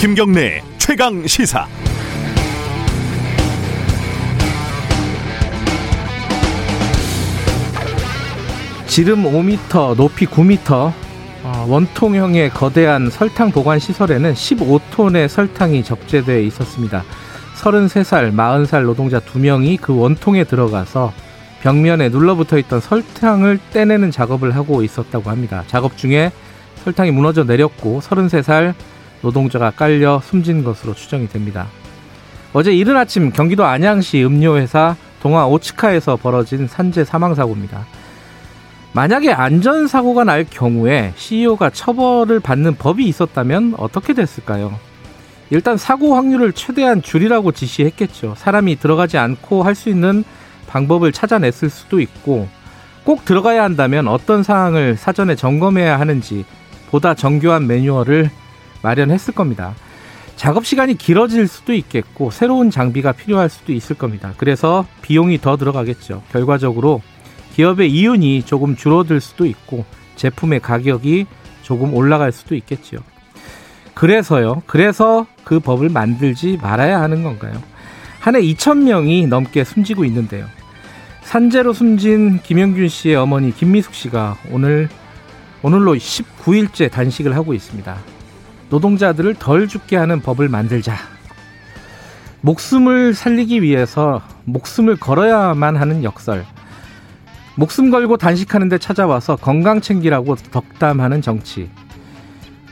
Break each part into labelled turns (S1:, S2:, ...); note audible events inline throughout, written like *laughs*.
S1: 김경래 최강 시사.
S2: 지름 5m, 높이 9m, 어, 원통형의 거대한 설탕 보관 시설에는 15톤의 설탕이 적재되어 있었습니다. 33살, 40살 노동자 2명이 그 원통에 들어가서 벽면에 눌러붙어 있던 설탕을 떼내는 작업을 하고 있었다고 합니다. 작업 중에 설탕이 무너져 내렸고 33살 노동자가 깔려 숨진 것으로 추정이 됩니다. 어제 이른 아침 경기도 안양시 음료회사 동아 오츠카에서 벌어진 산재 사망 사고입니다. 만약에 안전사고가 날 경우에 CEO가 처벌을 받는 법이 있었다면 어떻게 됐을까요? 일단 사고 확률을 최대한 줄이라고 지시했겠죠. 사람이 들어가지 않고 할 수 있는 방법을 찾아냈을 수도 있고 꼭 들어가야 한다면 어떤 사항을 사전에 점검해야 하는지 보다 정교한 매뉴얼을 마련했을 겁니다. 작업 시간이 길어질 수도 있겠고 새로운 장비가 필요할 수도 있을 겁니다. 그래서 비용이 더 들어가겠죠. 결과적으로 기업의 이윤이 조금 줄어들 수도 있고 제품의 가격이 조금 올라갈 수도 있겠지요. 그래서요. 그래서 그 법을 만들지 말아야 하는 건가요? 한 해 2,000명이 넘게 숨지고 있는데요. 산재로 숨진 김영균 씨의 어머니 김미숙 씨가 오늘 오늘로 19일째 단식을 하고 있습니다. 노동자들을 덜 죽게 하는 법을 만들자. 목숨을 살리기 위해서 목숨을 걸어야만 하는 역설. 목숨 걸고 단식하는데 찾아와서 건강 챙기라고 덕담하는 정치.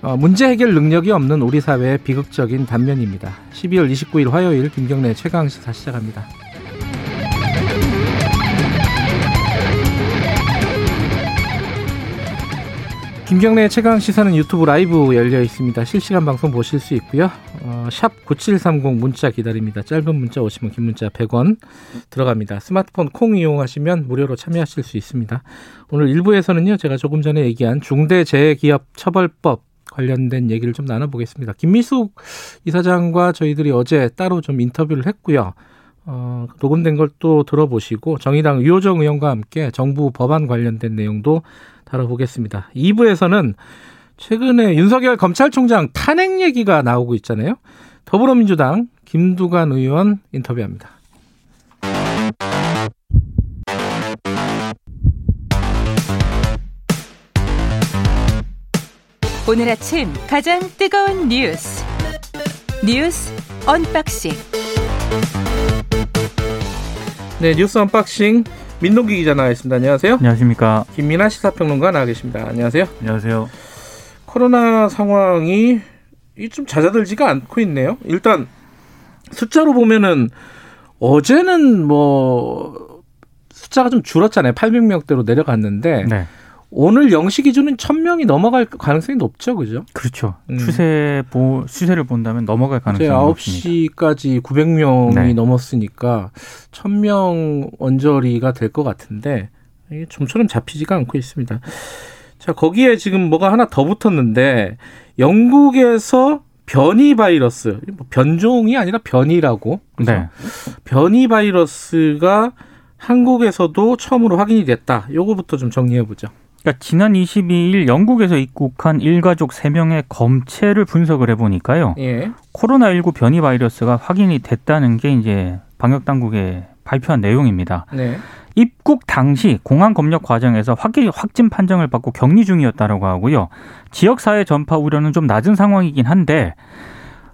S2: 어, 문제 해결 능력이 없는 우리 사회의 비극적인 단면입니다. 12월 29일 화요일 김경래 최강시사 시작합니다. 김경래 최강 시사는 유튜브 라이브 열려 있습니다. 실시간 방송 보실 수 있고요. 어, 샵9730 문자 기다립니다. 짧은 문자 오시면 긴 문자 100원 들어갑니다. 스마트폰 콩 이용하시면 무료로 참여하실 수 있습니다. 오늘 1부에서는요. 제가 조금 전에 얘기한 중대재해기업 처벌법 관련된 얘기를 좀 나눠보겠습니다. 김미숙 이사장과 저희들이 어제 따로 좀 인터뷰를 했고요. 어, 녹음된 걸 또 들어보시고 정의당 유호정 의원과 함께 정부 법안 관련된 내용도 다뤄보겠습니다. 2부에서는 최근에 윤석열 검찰총장 탄핵 얘기가 나오고 있잖아요. 더불어민주당 김두관 의원 인터뷰합니다.
S3: 오늘 아침 가장 뜨거운 뉴스 뉴스 unboxing
S2: 네 뉴스 unboxing 민동기 기자 나와 있습니다. 안녕하세요.
S4: 안녕하십니까.
S2: 김민아 시사평론가 나와 계십니다. 안녕하세요.
S4: 안녕하세요.
S2: 코로나 상황이 좀 잦아들지가 않고 있네요. 일단 숫자로 보면은 어제는 뭐 숫자가 좀 줄었잖아요. 800명대로 내려갔는데 네. 오늘 0시 기준은 1000명이 넘어갈 가능성이 높죠. 그죠?
S4: 그렇죠. 음. 추세 보 추세를 본다면 넘어갈 가능성이 높습니다.
S2: 9시까지 900명이 네. 넘었으니까 1000명 언저리가 될 것 같은데 이게 좀처럼 잡히지가 않고 있습니다. 자, 거기에 지금 뭐가 하나 더 붙었는데 영국에서 변이 바이러스, 뭐 변종이 아니라 변이라고. 네. 변이 바이러스가 한국에서도 처음으로 확인이 됐다. 요거부터 좀 정리해 보죠.
S4: 그러니까 지난 22일 영국에서 입국한 일가족 3명의 검체를 분석을 해보니까요. 예. 코로나19 변이 바이러스가 확인이 됐다는 게 이제 방역 당국의 발표한 내용입니다. 네. 입국 당시 공항 검역 과정에서 확인 확진 판정을 받고 격리 중이었다라고 하고요. 지역 사회 전파 우려는 좀 낮은 상황이긴 한데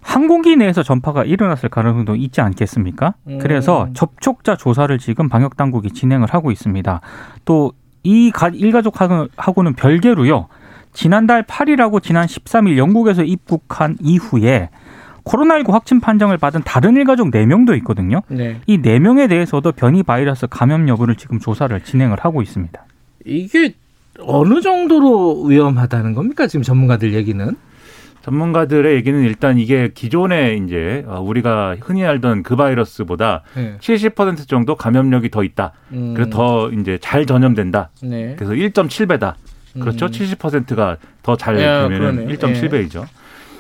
S4: 항공기 내에서 전파가 일어났을 가능성도 있지 않겠습니까? 음. 그래서 접촉자 조사를 지금 방역 당국이 진행을 하고 있습니다. 또 이 일가족하고는 별개로요. 지난달 8일하고 지난 13일 영국에서 입국한 이후에 코로나19 확진 판정을 받은 다른 일가족 4명도 있거든요. 네. 이 4명에 대해서도 변이 바이러스 감염 여부를 지금 조사를 진행을 하고 있습니다.
S2: 이게 어느 정도로 위험하다는 겁니까? 지금 전문가들 얘기는?
S5: 전문가들의 얘기는 일단 이게 기존에 이제 어, 우리가 흔히 알던 그 바이러스보다 네. 70% 정도 감염력이 더 있다. 음. 그래서 더 이제 잘 전염된다. 네. 그래서 1.7배다. 그렇죠? 음. 70%가 더 잘 되면 1.7배이죠.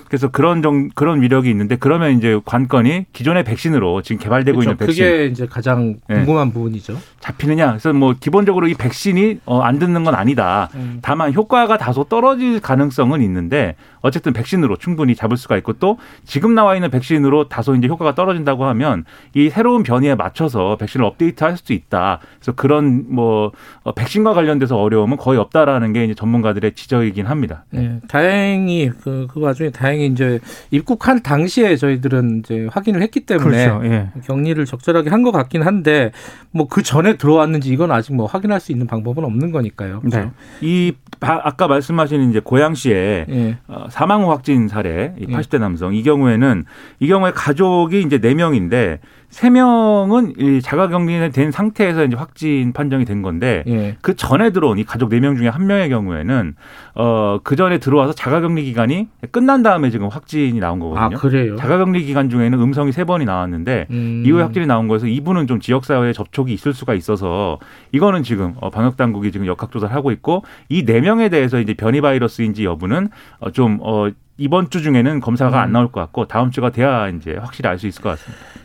S5: 그래서 그런 정 그런 위력이 있는데 그러면 이제 관건이 기존의 백신으로 지금 개발되고 그렇죠. 있는 백신
S2: 그게 이제 가장 네. 궁금한 네. 부분이죠.
S5: 잡히느냐. 그래서 뭐 기본적으로 이 백신이 어, 안 듣는 건 아니다. 음. 다만 효과가 다소 떨어질 가능성은 있는데 어쨌든 백신으로 충분히 잡을 수가 있고 또 지금 나와 있는 백신으로 다소 이제 효과가 떨어진다고 하면 이 새로운 변이에 맞춰서 백신을 업데이트할 수도 있다. 그래서 그런 뭐 어, 백신과 관련돼서 어려움은 거의 없다라는 게 이제 전문가들의 지적이긴 합니다.
S2: 네, 다행히 그, 그 와중에 다행히 이제 입국한 당시에 저희들은 이제 확인을 했기 때문에 그렇죠. 예. 격리를 적절하게 한 것 같긴 한데 뭐 그 전에 들어왔는지 이건 아직 뭐 확인할 수 있는 방법은 없는 거니까요.
S5: 네. 그렇죠? 이 아까 말씀하신 이제 고양시에 예. 어, 사망 확진 사례, 이 80대 예. 남성 이 경우에는 이 경우에 가족이 이제 4 명인데 세 명은 이 자가격리된 상태에서 이제 확진 판정이 된 건데 예. 그 전에 들어온 이 가족 네 명 중에 한 명의 경우에는 어그 전에 들어와서 자가격리 기간이 끝난 다음에 지금 확진이 나온 거거든요. 아,
S2: 그래요?
S5: 자가격리 기간 중에는 음성이 세 번이 나왔는데 음. 이후에 확진이 나온 거에서 이분은 좀 지역 사회에 접촉이 있을 수가 있어서 이거는 지금 어 방역 당국이 지금 역학 조사를 하고 있고 이 네 명에 대해서 이제 변이 바이러스인지 여부는 어 좀어 이번 주 중에는 검사가 음. 안 나올 것 같고 다음 주가 돼야 이제 확실히 알 수 있을 것 같습니다.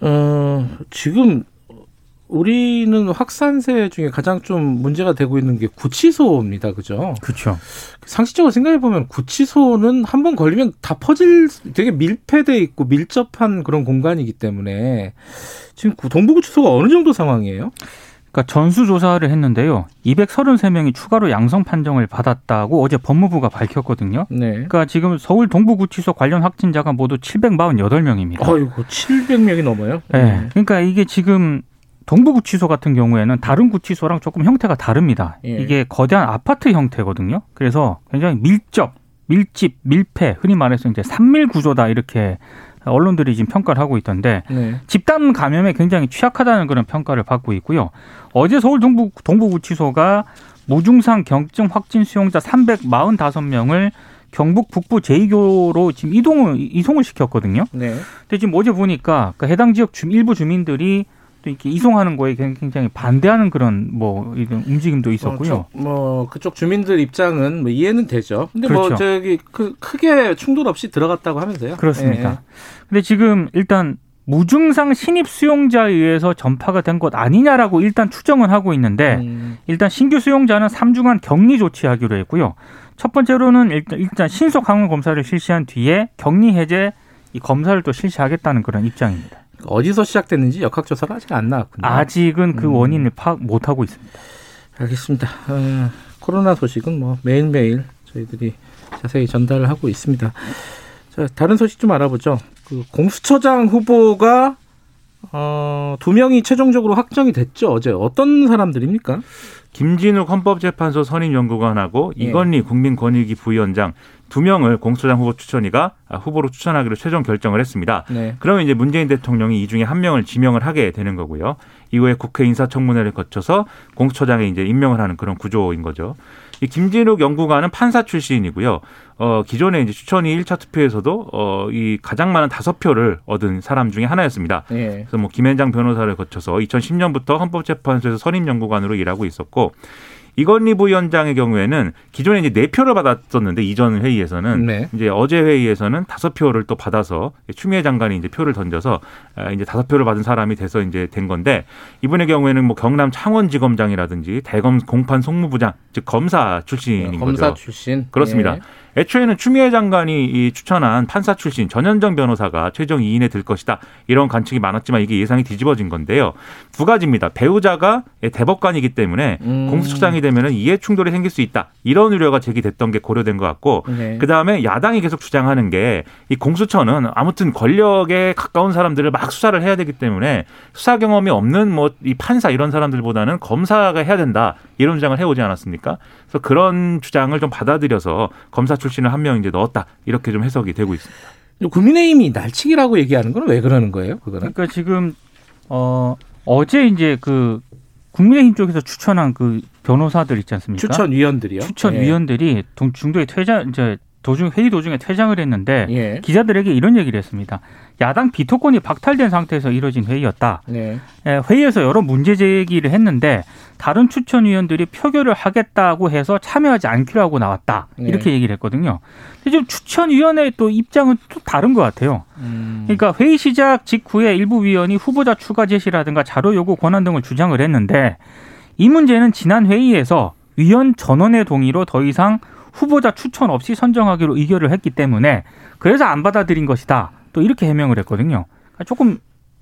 S2: 어, 지금 우리는 확산세 중에 가장 좀 문제가 되고 있는 게 구치소입니다. 그죠?
S4: 그렇죠.
S2: 상식적으로 생각해 보면 구치소는 한 번 걸리면 다 퍼질 되게 밀폐돼 있고 밀접한 그런 공간이기 때문에 지금 동부구치소가 어느 정도 상황이에요?
S4: 그러니까 전수조사를 했는데요. 233명이 추가로 양성 판정을 받았다고 어제 법무부가 밝혔거든요. 네. 그러니까 지금 서울 동부구치소 관련 확진자가 모두 748명입니다.
S2: 아이고, 700명이 넘어요?
S4: 네. 네. 그러니까 이게 지금 동부구치소 같은 경우에는 다른 구치소랑 조금 형태가 다릅니다. 예. 이게 거대한 아파트 형태거든요. 그래서 굉장히 밀접, 밀집, 밀폐, 흔히 말해서 이제 산밀 구조다 이렇게 언론들이 지금 평가를 하고 있던데 네. 집단 감염에 굉장히 취약하다는 그런 평가를 받고 있고요. 어제 서울 동부 동부구치소가 무증상 경증 확진 수용자 345명을 경북 북부 제2교로 지금 이동을 이송을 시켰거든요. 네. 근데 지금 어제 보니까 그 해당 지역 주 일부 주민들이 또 이렇게 이송하는 거에 굉장히 반대하는 그런 뭐 이런 움직임도 있었고요. 어,
S2: 저, 뭐 그쪽 주민들 입장은 뭐 이해는 되죠. 근데 뭐 그렇죠. 뭐 저기 그 크게 충돌 없이 들어갔다고 하면서요.
S4: 그렇습니다. 예. 근데 지금 일단 무증상 신입 수용자에 의해서 전파가 된 것 아니냐라고 일단 추정은 하고 있는데 음. 일단 신규 수용자는 3주간 격리 조치하기로 했고요. 첫 번째로는 일단, 일단 신속 항원 검사를 실시한 뒤에 격리 해제 이 검사를 또 실시하겠다는 그런 입장입니다.
S2: 어디서 시작됐는지 역학조사가 아직 안 나왔군요.
S4: 아직은 그 음. 원인을 파악 못 하고 있습니다.
S2: 알겠습니다. 어, 코로나 소식은 뭐 매일매일 저희들이 자세히 전달을 하고 있습니다. 자, 다른 소식 좀 알아보죠. 그 공수처장 후보가 어, 두 명이 최종적으로 확정이 됐죠. 어제 어떤 사람들입니까?
S5: 김진욱 헌법재판소 선임연구관하고 예. 이건희 국민권익위 부위원장 두 명을 공수처장 후보 추천위가 후보로 추천하기로 최종 결정을 했습니다. 네. 그러면 이제 문재인 대통령이 이 중에 한 명을 지명을 하게 되는 거고요. 이후에 국회 인사청문회를 거쳐서 공수처장에 이제 임명을 하는 그런 구조인 거죠. 이 김진욱 연구관은 판사 출신이고요. 어, 기존에 이제 추천위 1차 투표에서도 어, 이 가장 많은 다섯 표를 얻은 사람 중에 하나였습니다. 네. 그래서 뭐 김현장 변호사를 거쳐서 2010년부터 헌법재판소에서 선임 연구관으로 일하고 있었고 이건희 부위원장의 경우에는 기존에 이제 네 표를 받았었는데 이전 회의에서는 네. 이제 어제 회의에서는 다섯 표를 또 받아서 추미애 장관이 이제 표를 던져서 아, 이제 다섯 표를 받은 사람이 돼서 이제 된 건데 이분의 경우에는 뭐 경남 창원지검장이라든지 대검 공판 송무부장 즉 검사 출신인 네,
S2: 검사 거죠. 출신
S5: 그렇습니다. 예. 애초에는 추미애 장관이 이 추천한 판사 출신 전현정 변호사가 최종 2인에 들 것이다. 이런 관측이 많았지만 이게 예상이 뒤집어진 건데요. 두 가지입니다. 배우자가 대법관이기 때문에 음. 공수처장이 되면 이해 충돌이 생길 수 있다. 이런 우려가 제기됐던 게 고려된 것 같고 네. 그다음에 야당이 계속 주장하는 게 이 공수처는 아무튼 권력에 가까운 사람들을 막 수사를 해야 되기 때문에 수사 경험이 없는 뭐 이 판사 이런 사람들보다는 검사가 해야 된다. 이런 주장을 해오지 않았습니까? 그래서 그런 주장을 좀 받아들여서 검사 출신을 한 명 이제 넣었다 이렇게 좀 해석이 되고 있습니다.
S2: 국민의힘이 날치기라고 얘기하는 건 왜 그러는 거예요? 그거는?
S4: 그러니까 지금 어 어제 이제 그 국민의힘 쪽에서 추천한 그 변호사들 있지 않습니까?
S2: 추천 위원들이요.
S4: 추천 위원들이 예. 중도에 퇴장 이제 도중 회의 도중에 퇴장을 했는데 예. 기자들에게 이런 얘기를 했습니다. 야당 비토권이 박탈된 상태에서 이뤄진 회의였다. 네. 예, 회의에서 여러 문제 제기를 했는데 다른 추천위원들이 표결을 하겠다고 해서 참여하지 않기로 하고 나왔다. 네. 이렇게 얘기를 했거든요. 근데 지금 추천위원회의 또 입장은 또 다른 것 같아요. 음. 그러니까 회의 시작 직후에 일부 위원이 후보자 추가 제시라든가 자료 요구 권한 등을 주장을 했는데 이 문제는 지난 회의에서 위원 전원의 동의로 더 이상 후보자 추천 없이 선정하기로 의결을 했기 때문에 그래서 안 받아들인 것이다. 또 이렇게 해명을 했거든요. 그러니까 조금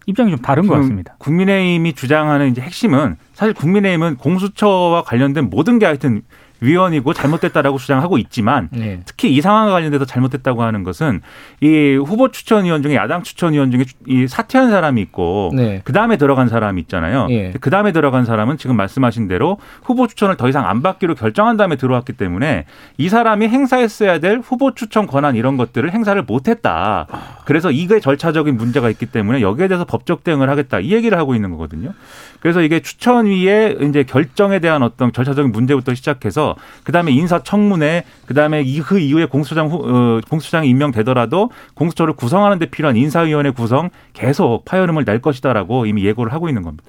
S4: 입장이 좀 다른 것 같습니다.
S5: 국민의힘이 주장하는 이제 핵심은 사실 국민의힘은 공수처와 관련된 모든 게 하여튼 위원이고 잘못됐다라고 주장하고 있지만 네. 특히 이 상황과 관련돼서 잘못됐다고 하는 것은 이 후보 추천위원 중에 야당 추천위원 중에 이 사퇴한 사람이 있고 네. 그 다음에 들어간 사람이 있잖아요. 네. 그 다음에 들어간 사람은 지금 말씀하신 대로 후보 추천을 더 이상 안 받기로 결정한 다음에 들어왔기 때문에 이 사람이 행사했어야 될 후보 추천 권한 이런 것들을 행사를 못했다. 그래서 이게 절차적인 문제가 있기 때문에 여기에 대해서 법적 대응을 하겠다 이 얘기를 하고 있는 거거든요. 그래서 이게 추천위의 이제 결정에 대한 어떤 절차적인 문제부터 시작해서 그다음에 인사청문회 그다음에 그 이후에 공수처장 어, 공수처장이 임명되더라도 공수처를 구성하는 데 필요한 인사위원회 구성 계속 파열음을 낼 것이다라고 이미 예고를 하고 있는 겁니다.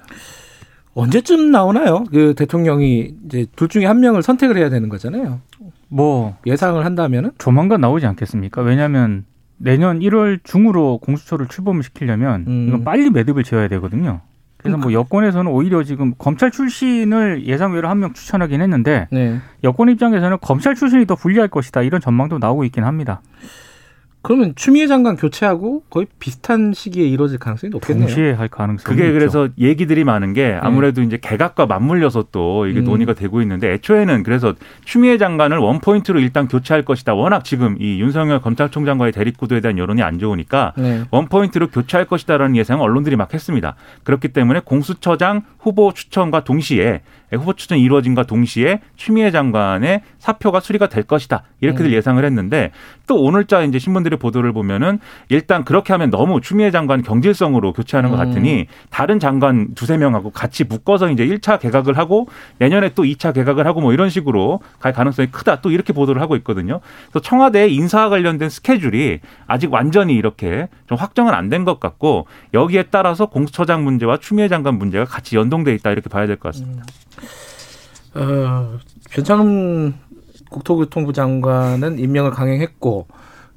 S2: 언제쯤 나오나요? 그 대통령이 이제 둘 중에 한 명을 선택을 해야 되는 거잖아요. 뭐 예상을 한다면은
S4: 조만간 나오지 않겠습니까? 왜냐하면 내년 1월 중으로 공수처를 출범을 시키려면 음. 이건 빨리 매듭을 지어야 되거든요. 그래서 뭐 여권에서는 오히려 지금 검찰 출신을 예상외로 한 명 추천하긴 했는데 네. 여권 입장에서는 검찰 출신이 더 불리할 것이다 이런 전망도 나오고 있긴 합니다.
S2: 그러면 추미애 장관 교체하고 거의 비슷한 시기에 이루어질 가능성이 높겠네요.
S4: 동시에 할 가능성이
S5: 그게
S4: 있죠.
S5: 그래서 얘기들이 많은 게 네. 아무래도 네. 이제 개각과 맞물려서 또 이게 음. 논의가 되고 있는데 애초에는 그래서 추미애 장관을 one point로 일단 교체할 것이다. 워낙 지금 이 윤석열 검찰총장과의 대립 구도에 대한 여론이 안 좋으니까 네. one point로 교체할 것이다라는 예상을 언론들이 막 했습니다. 그렇기 때문에 공수처장 후보 추천과 동시에 후보 추천이 이루어진과 동시에 추미애 장관의 사표가 수리가 될 것이다. 이렇게들 음. 예상을 했는데 또 오늘자 이제 신문들의 보도를 보면은 일단 그렇게 하면 너무 추미애 장관 경질성으로 교체하는 것 음. 같으니 다른 장관 두세 명하고 같이 묶어서 이제 1차 개각을 하고 내년에 또 2차 개각을 하고 뭐 이런 식으로 갈 가능성이 크다. 또 이렇게 보도를 하고 있거든요. 그래서 청와대 인사와 관련된 스케줄이 아직 완전히 이렇게 좀 확정은 안 된 것 같고 여기에 따라서 공수처장 문제와 추미애 장관 문제가 같이 연동돼 있다 이렇게 봐야 될 것 같습니다. 음.
S2: 어, 변창흠 국토교통부 장관은 임명을 강행했고,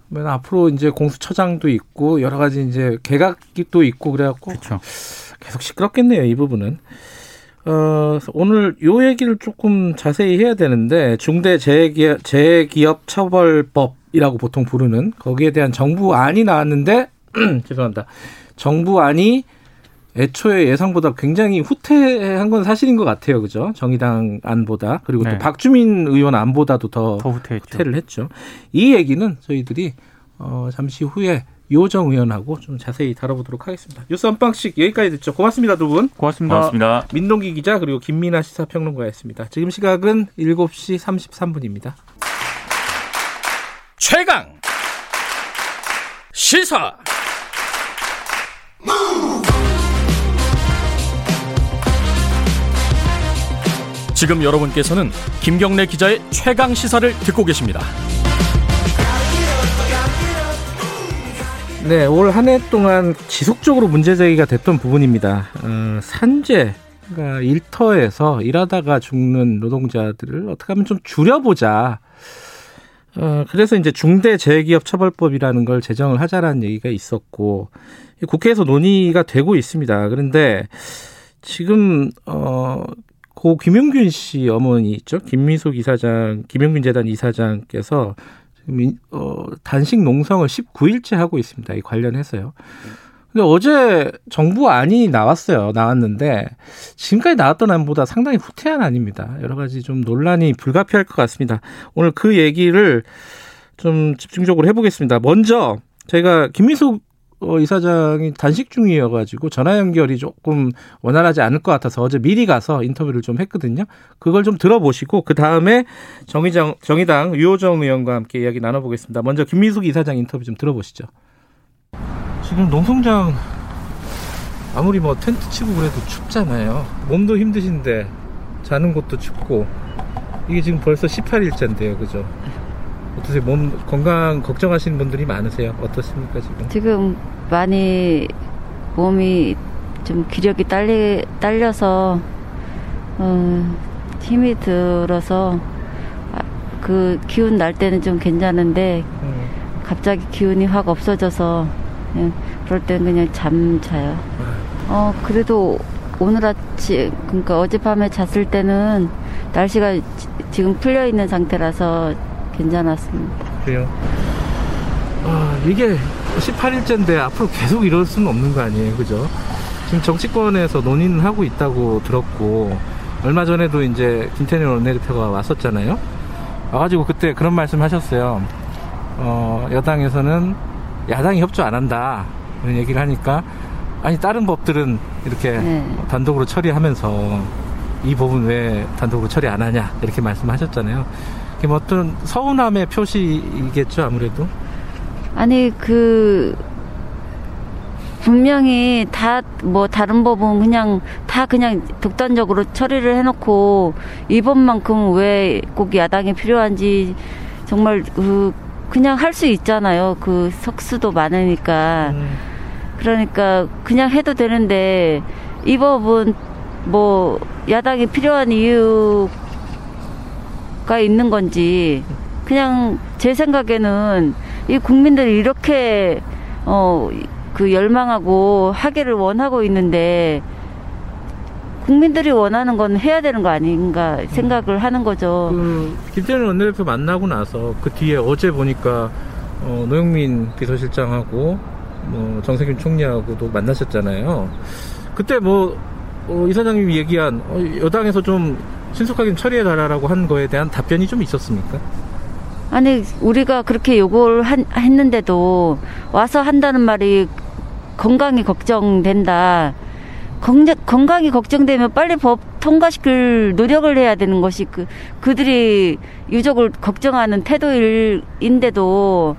S2: 그러면 앞으로 이제 공수처장도 있고 여러 가지 이제 개각이 또 있고 그래갖고 그쵸. 계속 시끄럽겠네요 이 부분은. 어, 오늘 요 얘기를 조금 자세히 해야 되는데 중대 재기업, 재기업 처벌법이라고 보통 부르는 거기에 대한 정부안이 나왔는데 *clears throat* 죄송합니다. 정부안이 애초에 예상보다 굉장히 후퇴한 건 사실인 것 같아요. 그죠? 정의당 안보다. 그리고 네. 또 박주민 의원 안보다도 더, 더 후퇴를 했죠. 이 얘기는 저희들이 어, 잠시 후에 요정 의원하고 좀 자세히 다뤄보도록 하겠습니다. 뉴스 한 방씩 여기까지 듣죠. 고맙습니다, 두 분.
S4: 고맙습니다.
S5: 고맙습니다.
S2: 민동기 기자 그리고 김민아 시사평론가였습니다. 지금 시각은 7시 33분입니다.
S1: 최강 시사 지금 여러분께서는 김경래 기자의 최강 시사를 듣고 계십니다.
S2: 네, 올 한 해 동안 지속적으로 문제 제기가 됐던 부분입니다. 어, 산재, 그러니까 일터에서 일하다가 죽는 노동자들을 어떻게 하면 좀 줄여보자. 어, 그래서 이제 중대재해기업 처벌법이라는 걸 제정을 하자라는 얘기가 있었고 국회에서 논의가 되고 있습니다. 그런데 지금 어 고 김용균 씨 어머니 있죠. 김미숙 이사장, 김용균 재단 이사장께서 어, 단식 농성을 19일째 하고 있습니다. 이 관련해서요. 근데 어제 정부 안이 나왔어요. 나왔는데 지금까지 나왔던 안보다 상당히 후퇴한 안입니다. 여러 가지 좀 논란이 불가피할 것 같습니다. 오늘 그 얘기를 좀 집중적으로 해보겠습니다. 먼저 저희가 김미숙 어, 이사장이 단식 중이어가지고 전화 연결이 조금 원활하지 않을 것 같아서 어제 미리 가서 인터뷰를 좀 했거든요. 그걸 좀 들어보시고 그 다음에 정의장 정의당 유호정 의원과 함께 이야기 나눠보겠습니다. 먼저 김민숙 이사장 인터뷰 좀 들어보시죠. 지금 농성장 아무리 뭐 텐트 치고 그래도 춥잖아요. 몸도 힘드신데 자는 곳도 춥고 이게 지금 벌써 18일째인데요, 그죠? 어떠세요? 몸 건강 걱정하시는 분들이 많으세요? 어떻습니까 지금?
S6: 지금 많이 몸이 좀 기력이 딸리, 딸려서 어, 힘이 들어서 아, 그 기운 날 때는 좀 괜찮은데 음. 갑자기 기운이 확 없어져서 예, 그럴 땐 그냥 잠 자요. 어 그래도 오늘 아침 그러니까 어젯밤에 잤을 때는 날씨가 지금 풀려 있는 상태라서 괜찮았습니다.
S2: 그래요. 아 이게 18일째인데 앞으로 계속 이럴 수는 없는 거 아니에요, 그죠? 지금 정치권에서 논의는 하고 있다고 들었고 얼마 전에도 이제 김태년 원내대표가 왔었잖아요. 와가지고 그때 그런 말씀 하셨어요. 어, 여당에서는 야당이 협조 안 한다. 이런 얘기를 하니까 아니 다른 법들은 이렇게 네. 단독으로 처리하면서 이 법은 왜 단독으로 처리 안 하냐 이렇게 말씀하셨잖아요. 이게 뭐 어떤 서운함의 표시이겠죠 아무래도.
S6: 아니 그 분명히 다 뭐 다른 법은 그냥 다 그냥 독단적으로 처리를 해놓고 이 법만큼 왜 꼭 야당이 필요한지 정말 그 그냥 할 수 있잖아요. 그 석수도 많으니까. 음. 그러니까 그냥 해도 되는데 이 법은 뭐 야당이 필요한 이유 가 있는 건지 그냥 제 생각에는 이 국민들이 이렇게 어 그 열망하고 하기를 원하고 있는데 국민들이 원하는 건 해야 되는 거 아닌가 생각을 하는 거죠.
S2: 그 김태년 원내대표 만나고 나서 그 뒤에 어제 보니까 어, 노영민 비서실장하고 뭐 정세균 총리하고도 만나셨잖아요. 그때 뭐 어, 이사장님이 얘기한 어, 여당에서 좀 신속하게 처리해달라고 한 거에 대한 답변이 좀 있었습니까?
S6: 아니 우리가 그렇게 요구를 한, 했는데도 와서 한다는 말이 건강이 걱정된다. 건강, 건강이 걱정되면 빨리 법 통과시킬 노력을 해야 되는 것이 그 그들이 유족을 걱정하는 태도인데도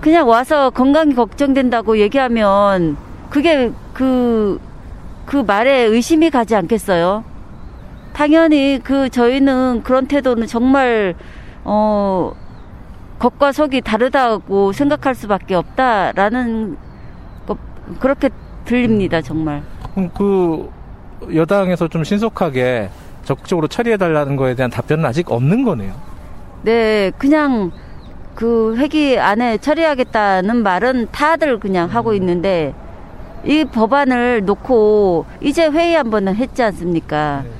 S6: 그냥 와서 건강이 걱정된다고 얘기하면 그게 그 그그 말에 의심이 가지 않겠어요? 당연히 그 저희는 그런 태도는 정말 어 겉과 속이 다르다고 생각할 수밖에 없다라는 거, 그렇게 들립니다 정말.
S2: 그 여당에서 좀 신속하게 적극적으로 처리해 달라는 거에 대한 답변은 아직 없는 거네요.
S6: 네, 그냥 그 회기 안에 처리하겠다는 말은 다들 그냥 하고 음. 있는데 이 법안을 놓고 이제 회의 한 번은 했지 않습니까? 네.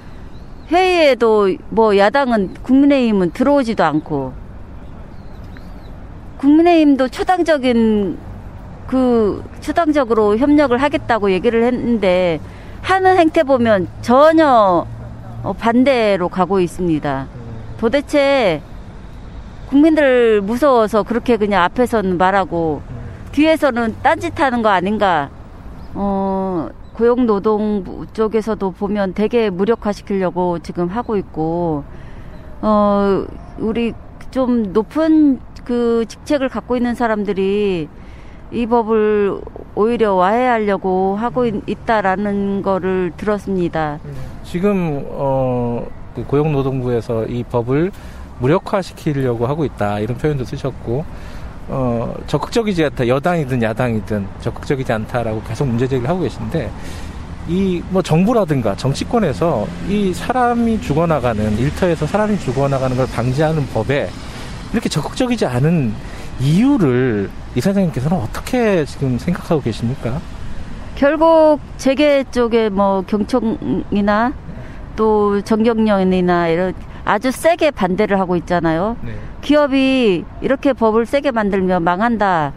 S6: 회의에도 뭐 야당은 국민의힘은 들어오지도 않고 국민의힘도 초당적인 그 초당적으로 협력을 하겠다고 얘기를 했는데 하는 행태 보면 전혀 어, 반대로 가고 있습니다. 도대체 국민들 무서워서 그렇게 그냥 앞에서는 말하고 뒤에서는 딴짓하는 거 아닌가? 어, 고용노동부 쪽에서도 보면 되게 무력화시키려고 지금 하고 있고, 어, 우리 좀 높은 그 직책을 갖고 있는 사람들이 이 법을 오히려 와해하려고 하고 있, 다라는 거를 들었습니다.
S2: 지금 어, 그 고용노동부에서 이 법을 무력화시키려고 하고 있다 이런 표현도 쓰셨고 어, 적극적이지 않다 여당이든 야당이든 적극적이지 않다라고 계속 문제 제기를 하고 계신데 이 뭐 정부라든가 정치권에서 이 사람이 죽어나가는 일터에서 사람이 죽어나가는 걸 방지하는 법에 이렇게 적극적이지 않은 이유를 이사장님께서는 어떻게 지금 생각하고 계십니까?
S6: 결국 재계 쪽에 뭐 경총이나 또 정경련이나 이런 아주 세게 반대를 하고 있잖아요. 네. 기업이 이렇게 법을 세게 만들면 망한다.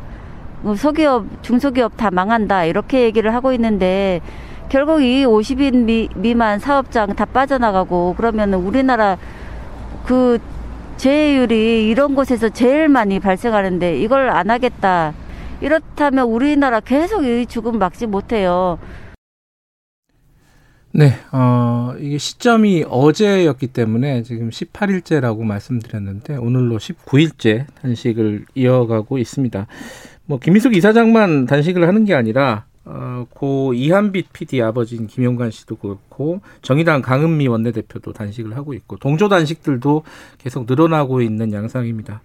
S6: 뭐 소기업, 중소기업 다 망한다. 이렇게 얘기를 하고 있는데 결국 이 50인 미, 미만 사업장 다 빠져나가고 그러면 우리나라 그 재해율이 이런 곳에서 제일 많이 발생하는데 이걸 안 하겠다. 이렇다면 우리나라 계속 이 죽음 막지 못해요.
S2: 네, 어, 이게 시점이 어제였기 때문에 지금 18일째라고 말씀드렸는데 오늘로 19일째 단식을 이어가고 있습니다. 뭐 김희숙 이사장만 단식을 하는 게 아니라 어, 고 이한빛 PD 아버지인 김용관 씨도 그렇고 정의당 강은미 원내대표도 단식을 하고 있고 동조 단식들도 계속 늘어나고 있는 양상입니다.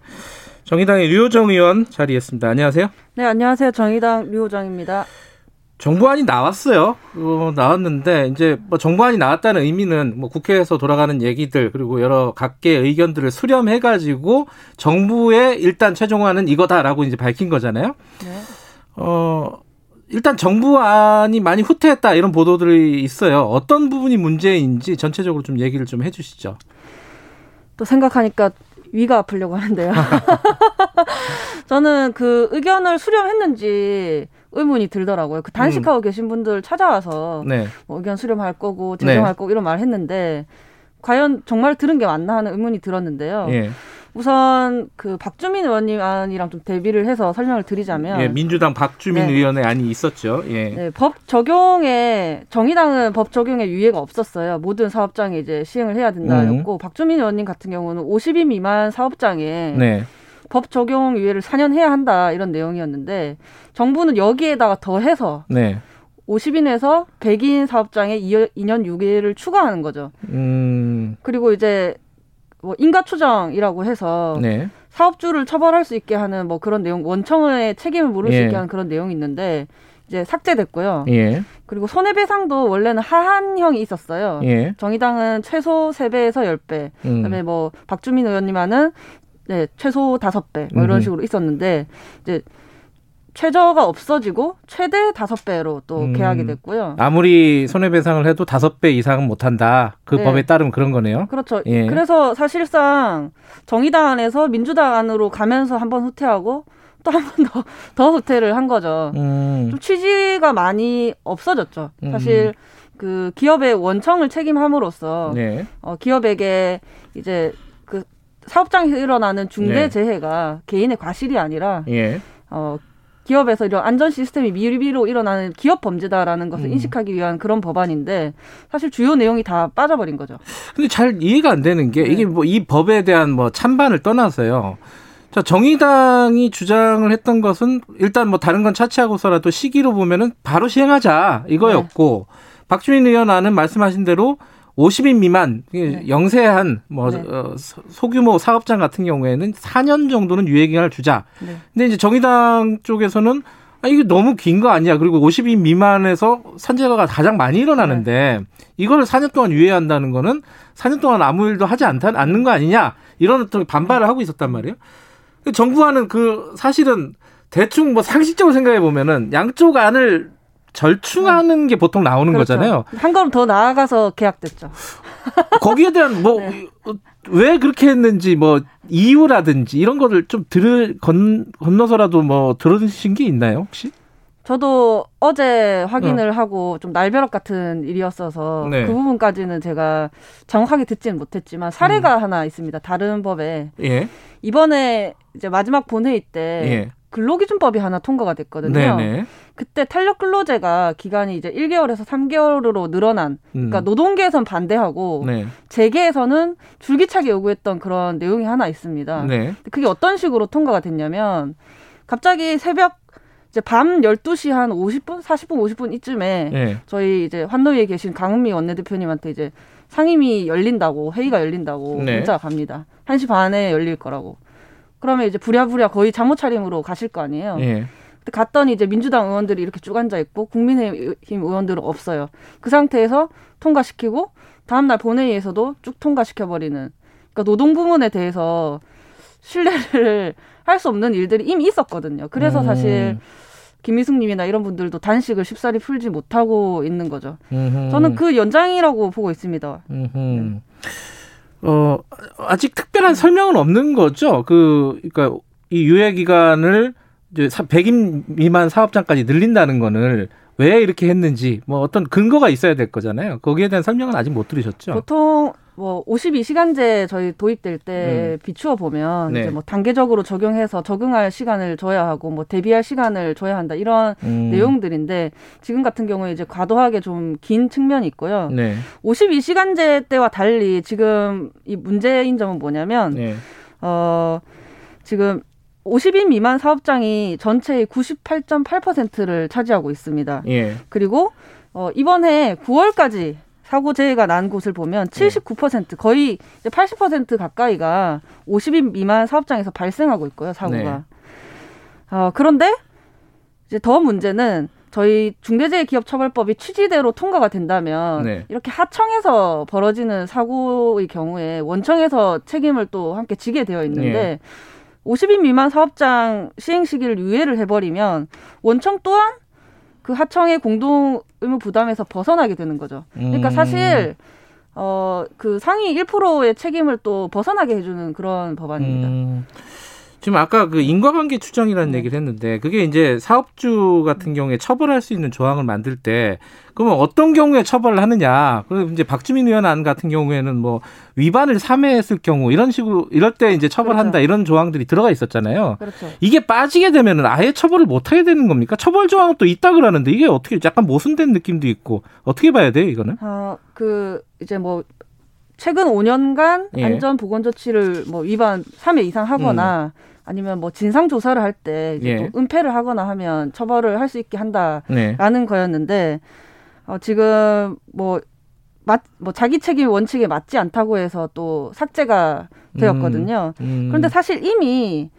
S2: 정의당의 류호정 의원 자리했습니다. 안녕하세요.
S7: 네, 안녕하세요. 정의당 류호정입니다.
S2: 정부안이 나왔어요. 어, 나왔는데 이제 뭐 정부안이 나왔다는 의미는 뭐 국회에서 돌아가는 얘기들 그리고 여러 각계 의견들을 수렴해 가지고 정부의 일단 최종안은 이거다라고 이제 밝힌 거잖아요. 네. 어 일단 정부안이 많이 후퇴했다 이런 보도들이 있어요. 어떤 부분이 문제인지 전체적으로 좀 얘기를 좀 해주시죠.
S7: 또 생각하니까 위가 아프려고 하는데요. *laughs* *laughs* 저는 그 의견을 수렴했는지 의문이 들더라고요. 그 단식하고 음. 계신 분들 찾아와서 네. 뭐 의견 수렴할 거고 제정할 네. 거고 이런 말 했는데 과연 정말 들은 게 맞나 하는 의문이 들었는데요. 예. 우선 그 박주민 의원님 안이랑 좀 대비를 해서 설명을 드리자면
S2: 예, 민주당 박주민 네. 의원의 안이 있었죠. 예.
S7: 네, 법 적용에 정의당은 법 적용에 유예가 없었어요. 모든 사업장에 이제 시행을 해야 된다였고 음. 박주민 의원님 같은 경우는 50인 미만 사업장에 네. 법 적용 유예를 4년 해야 한다 이런 내용이었는데 정부는 여기에다가 더해서 네. 50인에서 100인 사업장에 2년 유예를 추가하는 거죠. 음. 그리고 이제 뭐 인가 추정이라고 해서 네. 사업주를 처벌할 수 있게 하는 뭐 그런 내용 원청의 책임을 물을 예. 수 있게 하는 그런 내용이 있는데 이제 삭제됐고요. 예. 그리고 손해배상도 원래는 하한형이 있었어요. 예. 정의당은 최소 세배에서열배 음. 그다음에 뭐 박주민 의원님 하는 네, 최소 다섯 배 뭐 이런 식으로 있었는데 이제 최저가 없어지고 최대 다섯 배로 또 음, 계약이 됐고요.
S2: 아무리 손해배상을 해도 다섯 배 이상은 못한다. 그 네. 법에 따르면 그런 거네요.
S7: 그렇죠. 예. 그래서 사실상 정의당 안에서 민주당 안으로 가면서 한 번 후퇴하고 또 한 번 더 더 후퇴를 한 거죠. 음. 좀 취지가 많이 없어졌죠. 음. 사실 음. 그 기업의 원청을 책임함으로써 네. 어, 기업에게 이제 그 사업장에서 일어나는 중대 네. 재해가 개인의 과실이 아니라 예. 어 기업에서 이런 안전 시스템이 미비로 일어나는 기업 범죄다라는 것을 음. 인식하기 위한 그런 법안인데 사실 주요 내용이 다 빠져버린 거죠.
S2: 근데 잘 이해가 안 되는 게 네. 이게 뭐 이 법에 대한 뭐 찬반을 떠나서요. 자, 정의당이 주장을 했던 것은 일단 뭐 다른 건 차치하고서라도 시기로 보면은 바로 시행하자 이거였고 네. 박주민 의원 안은 말씀하신 대로 50인 미만 네. 영세한 뭐 네. 어, 소규모 사업장 같은 경우에는 4년 정도는 유예 기간을 주자. 네. 근데 이제 정의당 쪽에서는 아, 이게 너무 긴 거 아니야. 그리고 50인 미만에서 산재가 가장 많이 일어나는데 네. 이거를 4년 동안 유예한다는 거는 4년 동안 아무 일도 하지 않다, 않는 거 아니냐. 이런 반발을 하고 있었단 말이에요. 정부와는 그 사실은 대충 뭐 상식적으로 생각해 보면은 양쪽 안을 절충하는 게 보통 나오는 그렇죠. 거잖아요.
S7: 한 걸음 더 나아가서 계약됐죠. *laughs*
S2: 거기에 대한 뭐왜 네. 그렇게 했는지 뭐 이유라든지 이런 거를 좀 들을 건, 건너서라도 뭐 들으신 게 있나요 혹시?
S7: 저도 어제 확인을 어. 하고 좀 날벼락 같은 일이었어서 네. 그 부분까지는 제가 정확하게 듣지는 못했지만 사례가 음. 하나 있습니다. 다른 법에 예. 이번에 이제 마지막 본회의 때 예. 근로기준법이 하나 통과가 됐거든요. 네네. 그때 탄력 근로제가 기간이 이제 1개월에서 3개월으로 늘어난 그러니까 음. 노동계에선 반대하고 네. 재계에서는 줄기차게 요구했던 그런 내용이 하나 있습니다. 네. 그게 어떤 식으로 통과가 됐냐면 갑자기 새벽 이제 밤 12시 한 50분, 40분, 50분 이쯤에 네. 저희 이제 환노위에 계신 강은미 원내대표님한테 이제 상임위 열린다고 회의가 열린다고 네. 문자가 갑니다. 1시 반에 열릴 거라고. 그러면 이제 부랴부랴 거의 잠옷 차림으로 가실 거 아니에요. 예. 갔더니 이제 민주당 의원들이 이렇게 쭉 앉아 있고 국민의힘 의원들은 없어요. 그 상태에서 통과시키고 다음날 본회의에서도 쭉 통과시켜 버리는. 그러니까 노동 부문에 대해서 신뢰를 *laughs* 할 수 없는 일들이 이미 있었거든요. 그래서 음. 사실 김미숙님이나 이런 분들도 단식을 쉽사리 풀지 못하고 있는 거죠. 음흠. 저는 그 연장이라고 보고 있습니다. 네.
S2: 어, 아직 특별한 설명은 없는 거죠. 그, 그러니까 이 유예 기간을 이제 100인 미만 사업장까지 늘린다는 거는 왜 이렇게 했는지 뭐 어떤 근거가 있어야 될 거잖아요. 거기에 대한 설명은 아직 못 들으셨죠.
S7: 보통 뭐 52시간제 저희 도입될 때 음. 비추어 보면 네. 이제 뭐 단계적으로 적용해서 적응할 시간을 줘야 하고 뭐 대비할 시간을 줘야 한다 이런 음. 내용들인데 지금 같은 경우에 이제 과도하게 좀 긴 측면이 있고요. 네. 52시간제 때와 달리 지금 이 문제인 점은 뭐냐면 네. 어 지금 50인 미만 사업장이 전체의 98.8%를 차지하고 있습니다. 예. 그리고 어 이번에 9월까지 사고 재해가 난 곳을 보면 79% 거의 80% 가까이가 50인 미만 사업장에서 발생하고 있고요 사고가. 네. 어, 그런데 이제 더 문제는 저희 중대재해기업처벌법이 취지대로 통과가 된다면 네. 이렇게 하청에서 벌어지는 사고의 경우에 원청에서 책임을 또 함께 지게 되어 있는데 네. 50인 미만 사업장 시행 시기를 유예를 해버리면 원청 또한 그 하청의 공동 의무 부담에서 벗어나게 되는 거죠. 그러니까 음. 사실 어 그 상위 1%의 책임을 또 벗어나게 해주는 그런 법안입니다. 음.
S2: 지금 아까 그 인과관계 추정이라는 네. 얘기를 했는데 그게 이제 사업주 같은 경우에 처벌할 수 있는 조항을 만들 때 그러면 어떤 경우에 처벌을 하느냐. 그리고 이제 박주민 의원 안 같은 경우에는 뭐 위반을 삼해했을 경우 이런 식으로 이럴 때 이제 처벌한다 그렇죠. 이런 조항들이 들어가 있었잖아요. 그렇죠. 이게 빠지게 되면은 아예 처벌을 못 하게 되는 겁니까? 처벌 조항은 또 있다 그러는데 이게 어떻게 약간 모순된 느낌도 있고 어떻게 봐야 돼요, 이거는?
S7: 어, 그 이제 뭐 최근 5년간 예. 안전 보건 조치를 뭐 위반 3회 이상 하거나 음. 아니면 뭐 진상 조사를 할 때 예. 은폐를 하거나 하면 처벌을 할 수 있게 한다라는 네. 거였는데 어 지금 뭐 맞, 뭐 자기 책임 원칙에 맞지 않다고 해서 또 삭제가 되었거든요. 음, 음. 그런데 사실 이미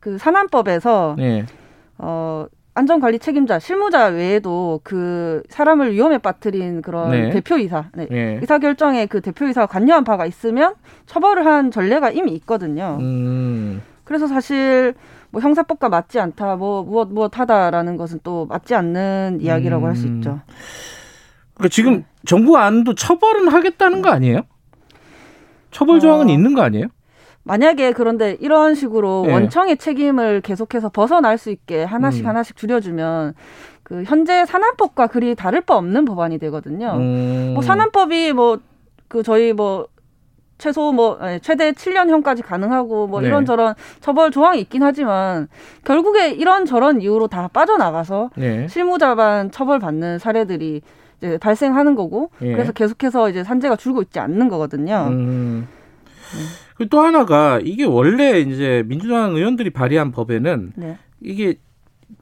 S7: 그 산안법에서 네. 어 안전관리 책임자, 실무자 외에도 그 사람을 위험에 빠뜨린 그런 네. 대표이사, 네. 네. 의사 결정에 그 대표이사가 관여한 바가 있으면 처벌을 한 전례가 이미 있거든요. 음. 그래서 사실 뭐 형사법과 맞지 않다, 뭐 무엇 무엇 하다라는 것은 또 맞지 않는 이야기라고 음. 할수 있죠.
S2: 그러니까 지금 네. 정부 안도 처벌은 하겠다는 거 아니에요? 처벌 조항은 어. 있는 거 아니에요?
S7: 만약에 그런데 이런 식으로 네. 원청의 책임을 계속해서 벗어날 수 있게 하나씩 음. 하나씩 줄여주면 그 현재 산안법과 그리 다를 바 없는 법안이 되거든요. 음. 뭐 산안법이 뭐 그 저희 뭐 최소 뭐 예, 최대 7년형까지 가능하고 뭐 네. 이런저런 처벌 조항이 있긴 하지만 결국에 이런저런 이유로 다 빠져나가서 네. 실무자반 처벌받는 사례들이 이제 발생하는 거고 예. 그래서 계속해서 이제 산재가 줄고 있지 않는 거거든요. 음.
S2: 네. 또 하나가 이게 원래 이제 민주당 의원들이 발의한 법에는 네. 이게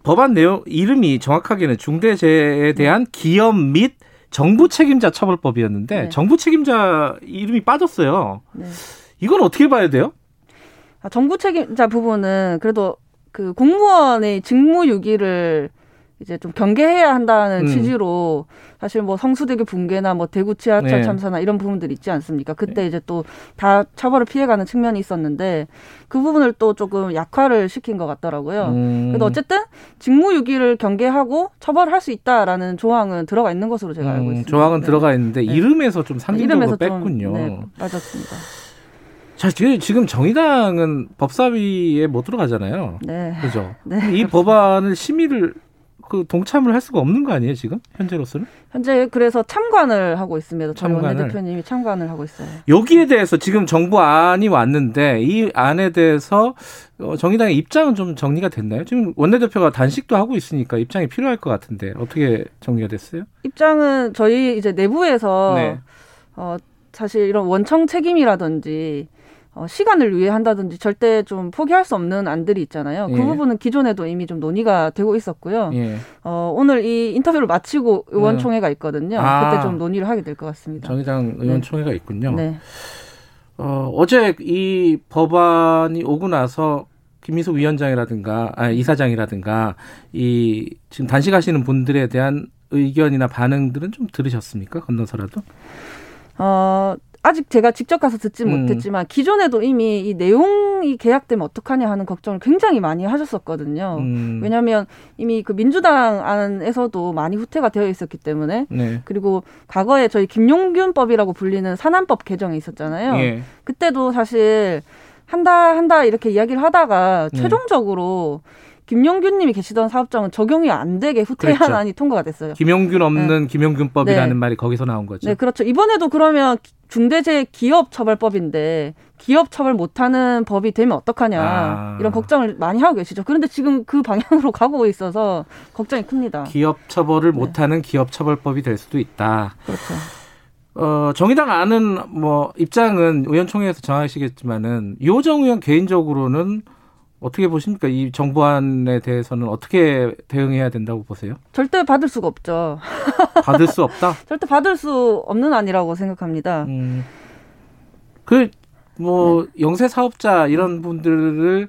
S2: 법안 내용 이름이 정확하게는 중대재해에 대한 기업 및 정부 책임자 처벌법이었는데 네. 정부 책임자 이름이 빠졌어요. 네. 이건 어떻게 봐야 돼요?
S7: 아, 정부 책임자 부분은 그래도 그 공무원의 직무유기를 이제 좀 경계해야 한다는 음. 취지로 사실 뭐 성수대교 붕괴나 뭐 대구 지하철 네. 참사나 이런 부분들이 있지 않습니까? 그때 네. 이제 또 다 처벌을 피해가는 측면이 있었는데 그 부분을 또 조금 약화를 시킨 것 같더라고요. 음. 그래도 어쨌든 직무유기를 경계하고 처벌할 수 있다라는 조항은 들어가 있는 것으로 제가 알고 음, 있습니다.
S2: 조항은 네. 들어가 있는데 네. 이름에서 좀 상징적으로 뺐군요. 네,
S7: 맞았습니다.
S2: 자, 지금 정의당은 법사위에 못 들어가잖아요. 네. 그죠? 네, 이 법안을 심의를 그 동참을 할 수가 없는 거 아니에요 지금 현재로서는?
S7: 현재 그래서 참관을 하고 있습니다. 참관 대표님이 참관을 하고 있어요.
S2: 여기에 대해서 지금 정부 안이 왔는데 이 안에 대해서 어, 정의당의 입장은 좀 정리가 됐나요? 지금 원내대표가 단식도 하고 있으니까 입장이 필요할 것 같은데 어떻게 정리가 됐어요?
S7: 입장은 저희 이제 내부에서 네. 어, 사실 이런 원청 책임이라든지 어, 시간을 위해 한다든지 절대 좀 포기할 수 없는 안들이 있잖아요. 그 예. 부분은 기존에도 이미 좀 논의가 되고 있었고요. 예. 어, 오늘 이 인터뷰를 마치고 의원총회가 있거든요. 아, 그때 좀 논의를 하게 될 것 같습니다.
S2: 정의당 네. 의원총회가 네. 있군요. 네. 어, 어제 이 법안이 오고 나서 김미숙 위원장이라든가 아, 이사장이라든가 이 지금 단식하시는 분들에 대한 의견이나 반응들은 좀 들으셨습니까? 건너서라도?
S7: 어, 아직 제가 직접 가서 듣지 음. 못했지만 기존에도 이미 이 내용이 계약되면 어떡하냐 하는 걱정을 굉장히 많이 하셨었거든요. 음. 왜냐하면 이미 그 민주당 안에서도 많이 후퇴가 되어 있었기 때문에 네. 그리고 과거에 저희 김용균법이라고 불리는 산안법 개정이 있었잖아요. 예. 그때도 사실 한다 한다 이렇게 이야기를 하다가 네. 최종적으로 김용균님이 계시던 사업장은 적용이 안 되게 후퇴한안이 그렇죠. 통과가 됐어요.
S2: 김용균 없는 네. 김용균법이라는 네. 말이 거기서 나온 거죠.
S7: 네, 그렇죠. 이번에도 그러면 중대재해 기업처벌법인데 기업 처벌 못하는 법이 되면 어떡하냐 아. 이런 걱정을 많이 하고 계시죠. 그런데 지금 그 방향으로 *laughs* 가고 있어서 걱정이 큽니다.
S2: 기업 처벌을 네. 못하는 기업 처벌법이 될 수도 있다.
S7: 그렇죠.
S2: 어, 정의당 아는 뭐 입장은 의원총회에서 정하시겠지만은 요정 의원 개인적으로는 어떻게 보십니까? 이 정부안에 대해서는 어떻게 대응해야 된다고 보세요?
S7: 절대 받을 수가 없죠. *laughs*
S2: 받을 수 없다?
S7: 절대 받을 수 없는 안이라고 생각합니다. 음,
S2: 그, 뭐, 네. 영세 사업자 이런 분들을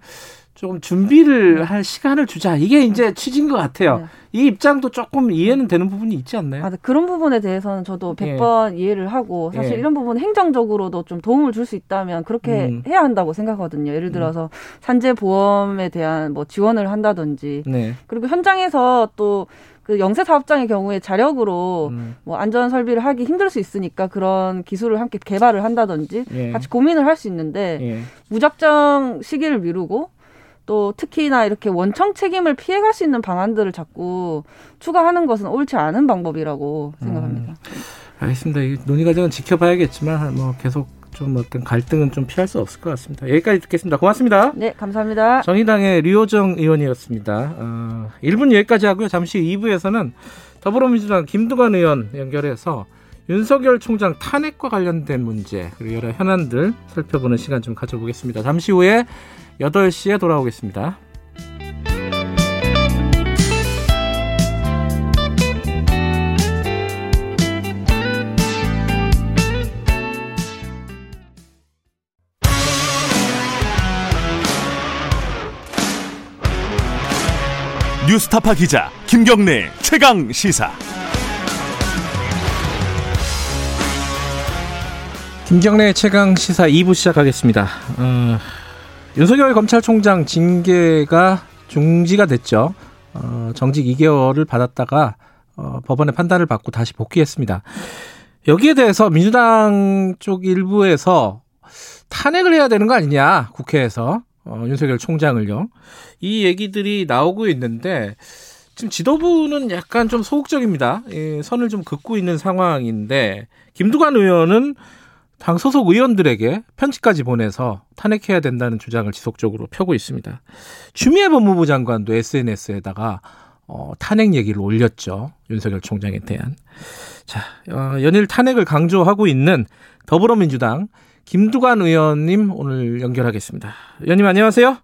S2: 조금 준비를 네. 할 시간을 주자. 이게 이제 취지인 것 같아요. 네. 이 입장도 조금 이해는 되는 부분이 있지 않나요?
S7: 아, 그런 부분에 대해서는 저도 100번 예. 이해를 하고 사실 예. 이런 부분 행정적으로도 좀 도움을 줄 수 있다면 그렇게 음. 해야 한다고 생각하거든요. 예를 음. 들어서 산재 보험에 대한 뭐 지원을 한다든지 네. 그리고 현장에서 또그 영세 사업장의 경우에 자력으로 음. 뭐 안전 설비를 하기 힘들 수 있으니까 그런 기술을 함께 개발을 한다든지 예. 같이 고민을 할 수 있는데 예. 무작정 시기를 미루고 또 특히나 이렇게 원청 책임을 피해갈 수 있는 방안들을 자꾸 추가하는 것은 옳지 않은 방법이라고 생각합니다. 음,
S2: 알겠습니다. 이 논의 과정은 지켜봐야겠지만 뭐 계속 좀 어떤 갈등은 좀 피할 수 없을 것 같습니다. 여기까지 듣겠습니다. 고맙습니다.
S7: 네, 감사합니다.
S2: 정의당의 류호정 의원이었습니다. 어, 1분 여기까지 하고요. 잠시 후 2부에서는 더불어민주당 김두관 의원 연결해서 윤석열 총장 탄핵과 관련된 문제 그리고 여러 현안들 살펴보는 시간 좀 가져보겠습니다. 잠시 후에 8시에 돌아오겠습니다.
S8: 뉴스타파 기자 김경래 최강 시사.
S2: 김경래 최강 시사 2부 시작하겠습니다. 어... 윤석열 검찰총장 징계가 중지가 됐죠. 어, 정직 2개월을 받았다가 어, 법원의 판단을 받고 다시 복귀했습니다. 여기에 대해서 민주당 쪽 일부에서 탄핵을 해야 되는 거 아니냐 국회에서 어, 윤석열 총장을요. 이 얘기들이 나오고 있는데 지금 지도부는 약간 좀 소극적입니다. 예, 선을 좀 긋고 있는 상황인데 김두관 의원은 당 소속 의원들에게 편지까지 보내서 탄핵해야 된다는 주장을 지속적으로 펴고 있습니다. 추미애 법무부 장관도 SNS에다가 어, 탄핵 얘기를 올렸죠. 윤석열 총장에 대한. 자, 어, 연일 탄핵을 강조하고 있는 더불어민주당 김두관 의원님 오늘 연결하겠습니다. 의원님 안녕하세요.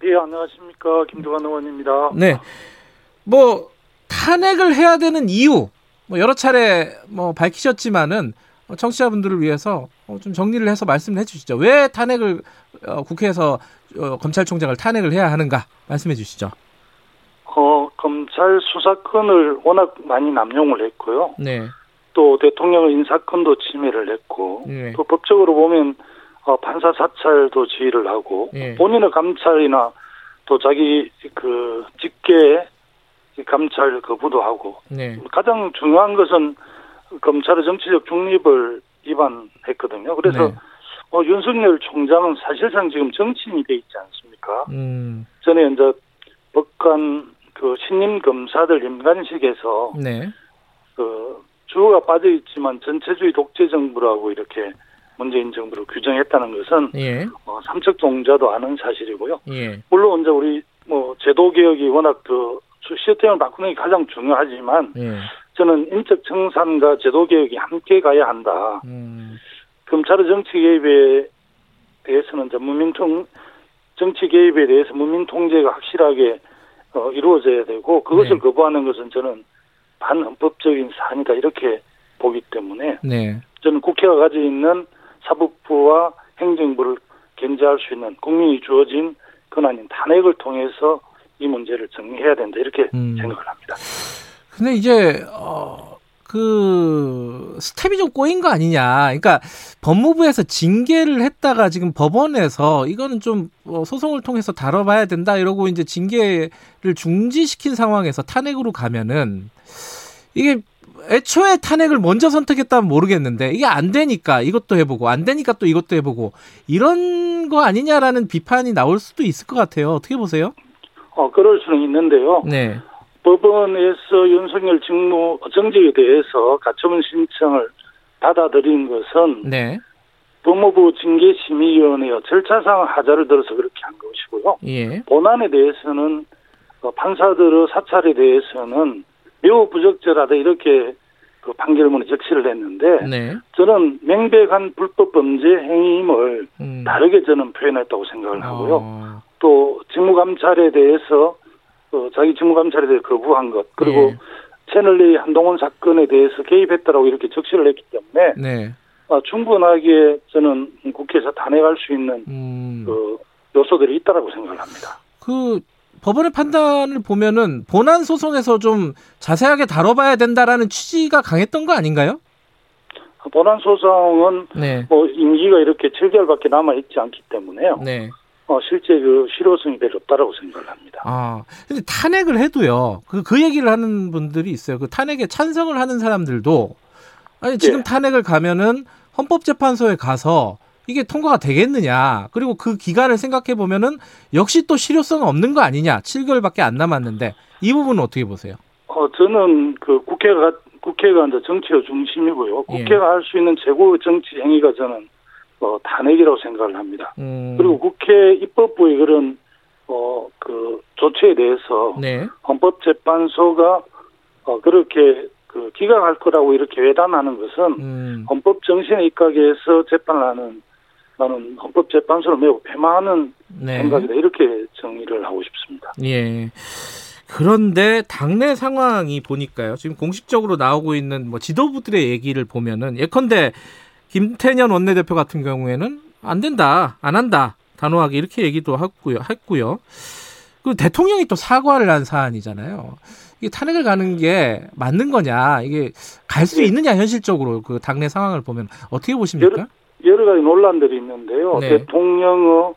S9: 네, 안녕하십니까. 김두관 의원입니다.
S2: 네. 뭐 탄핵을 해야 되는 이유 뭐 여러 차례 뭐 밝히셨지만은 어, 청취자분들을 위해서 어, 좀 정리를 해서 말씀을 해주시죠. 왜 탄핵을 어, 국회에서 검찰총장을 탄핵을 해야 하는가 말씀해 주시죠.
S9: 어, 검찰 수사권을 워낙 많이 남용을 했고요. 네. 또 대통령의 인사권도 침해를 했고, 네. 또 법적으로 보면 어, 판사 사찰도 지휘를 하고, 네. 본인의 감찰이나 또 자기 그 직계 감찰 거부도 하고, 네. 가장 중요한 것은 검찰의 정치적 중립을 위반했거든요. 그래서 네. 어, 윤석열 총장은 사실상 지금 정치인이 돼 있지 않습니까? 음. 전에 이제 법관 그 신임 검사들 임관식에서 네. 그 주어가 빠져 있지만 전체주의 독재 정부라고 이렇게 문재인 정부를 규정했다는 것은 예. 어, 삼척 동자도 아는 사실이고요. 예. 물론 이제 우리 뭐 제도 개혁이 워낙 그 시스템을 바꾸는 게 가장 중요하지만 예. 저는 인적 청산과 제도 개혁이 함께 가야 한다. 음. 검찰의 정치 개입에 대해서는 이제 문민 통 정치 개입에 대해서 문민 통제가 확실하게 어, 이루어져야 되고 그것을 네. 거부하는 것은 저는 반헌법적인 사안이다 이렇게 보기 때문에 네. 저는 국회가 가지고 있는 사법부와 행정부를 견제할 수 있는 국민이 주어진 권한인 탄핵을 통해서 이 문제를 정리해야 된다 이렇게 음. 생각을 합니다.
S2: 근데 이제 어 그 스텝이 좀 꼬인 거 아니냐. 그러니까 법무부에서 징계를 했다가 지금 법원에서 이거는 좀 어, 소송을 통해서 다뤄봐야 된다 이러고 이제 징계를 중지시킨 상황에서 탄핵으로 가면은 이게 애초에 탄핵을 먼저 선택했다면 모르겠는데 이게 안 되니까 이것도 해보고 안 되니까 또 이것도 해보고 이런 거 아니냐라는 비판이 나올 수도 있을 것 같아요. 어떻게 보세요?
S9: 어 그럴 수는 있는데요. 네. 법원에서 윤석열 직무 정직에 대해서 가처분 신청을 받아들인 것은 네. 법무부 징계심의위원회의 절차상 하자를 들어서 그렇게 한 것이고요. 예. 본안에 대해서는 어, 판사들의 사찰에 대해서는 매우 부적절하다 이렇게 그 판결문에 적시를 했는데 네. 저는 명백한 불법 범죄 행위임을 음. 다르게 저는 표현했다고 생각을 하고요. 어. 또 직무감찰에 대해서 어, 자기 직무 감찰에 대해 거부한 것 그리고 네. 채널A 한동훈 사건에 대해서 개입했다라고 이렇게 적시를 했기 때문에 네. 어, 충분하게 저는 국회에서 탄핵할 수 있는 음. 그 요소들이 있다라고 생각을 합니다.
S2: 그 법원의 판단을 보면은 본안 소송에서 좀 자세하게 다뤄봐야 된다라는 취지가 강했던 거 아닌가요?
S9: 본안 소송은 네. 뭐 임기가 이렇게 7개월밖에 남아 있지 않기 때문에요. 네. 어, 실제 그 실효성이 별로 없다라고 생각을 합니다.
S2: 아, 근데 탄핵을 해도요. 그, 그 얘기를 하는 분들이 있어요. 그 탄핵에 찬성을 하는 사람들도 아니 지금 네. 탄핵을 가면은 헌법재판소에 가서 이게 통과가 되겠느냐. 그리고 그 기간을 생각해 보면은 역시 또 실효성 없는 거 아니냐. 7개월밖에 안 남았는데 이 부분은 어떻게 보세요?
S9: 어, 저는 그 국회가 국회가 이제 정치의 중심이고요. 예. 국회가 예. 할수 있는 최고의 정치 행위가 저는 어, 탄핵이라고 생각을 합니다. 음. 그리고 국회 입법부의 그런 어, 그 조치에 대해서 네. 헌법재판소가 어, 그렇게 그 기각할 거라고 이렇게 외단하는 것은 음. 헌법 정신에 입각해서 재판을 하는 나는 헌법재판소를 매우 폐마하는 네. 생각이다 이렇게 정의를 하고 싶습니다.
S2: 예. 그런데 당내 상황이 보니까요. 지금 공식적으로 나오고 있는 뭐 지도부들의 얘기를 보면은 예컨대 김태년 원내대표 같은 경우에는 안 된다, 안 한다, 단호하게 이렇게 얘기도 했고요. 했고요. 그 대통령이 또 사과를 한 사안이잖아요. 이게 탄핵을 가는 게 맞는 거냐, 이게 갈수 네. 있느냐 현실적으로 그 당내 상황을 보면 어떻게 보십니까?
S9: 여러 가지 논란들이 있는데요. 네. 대통령의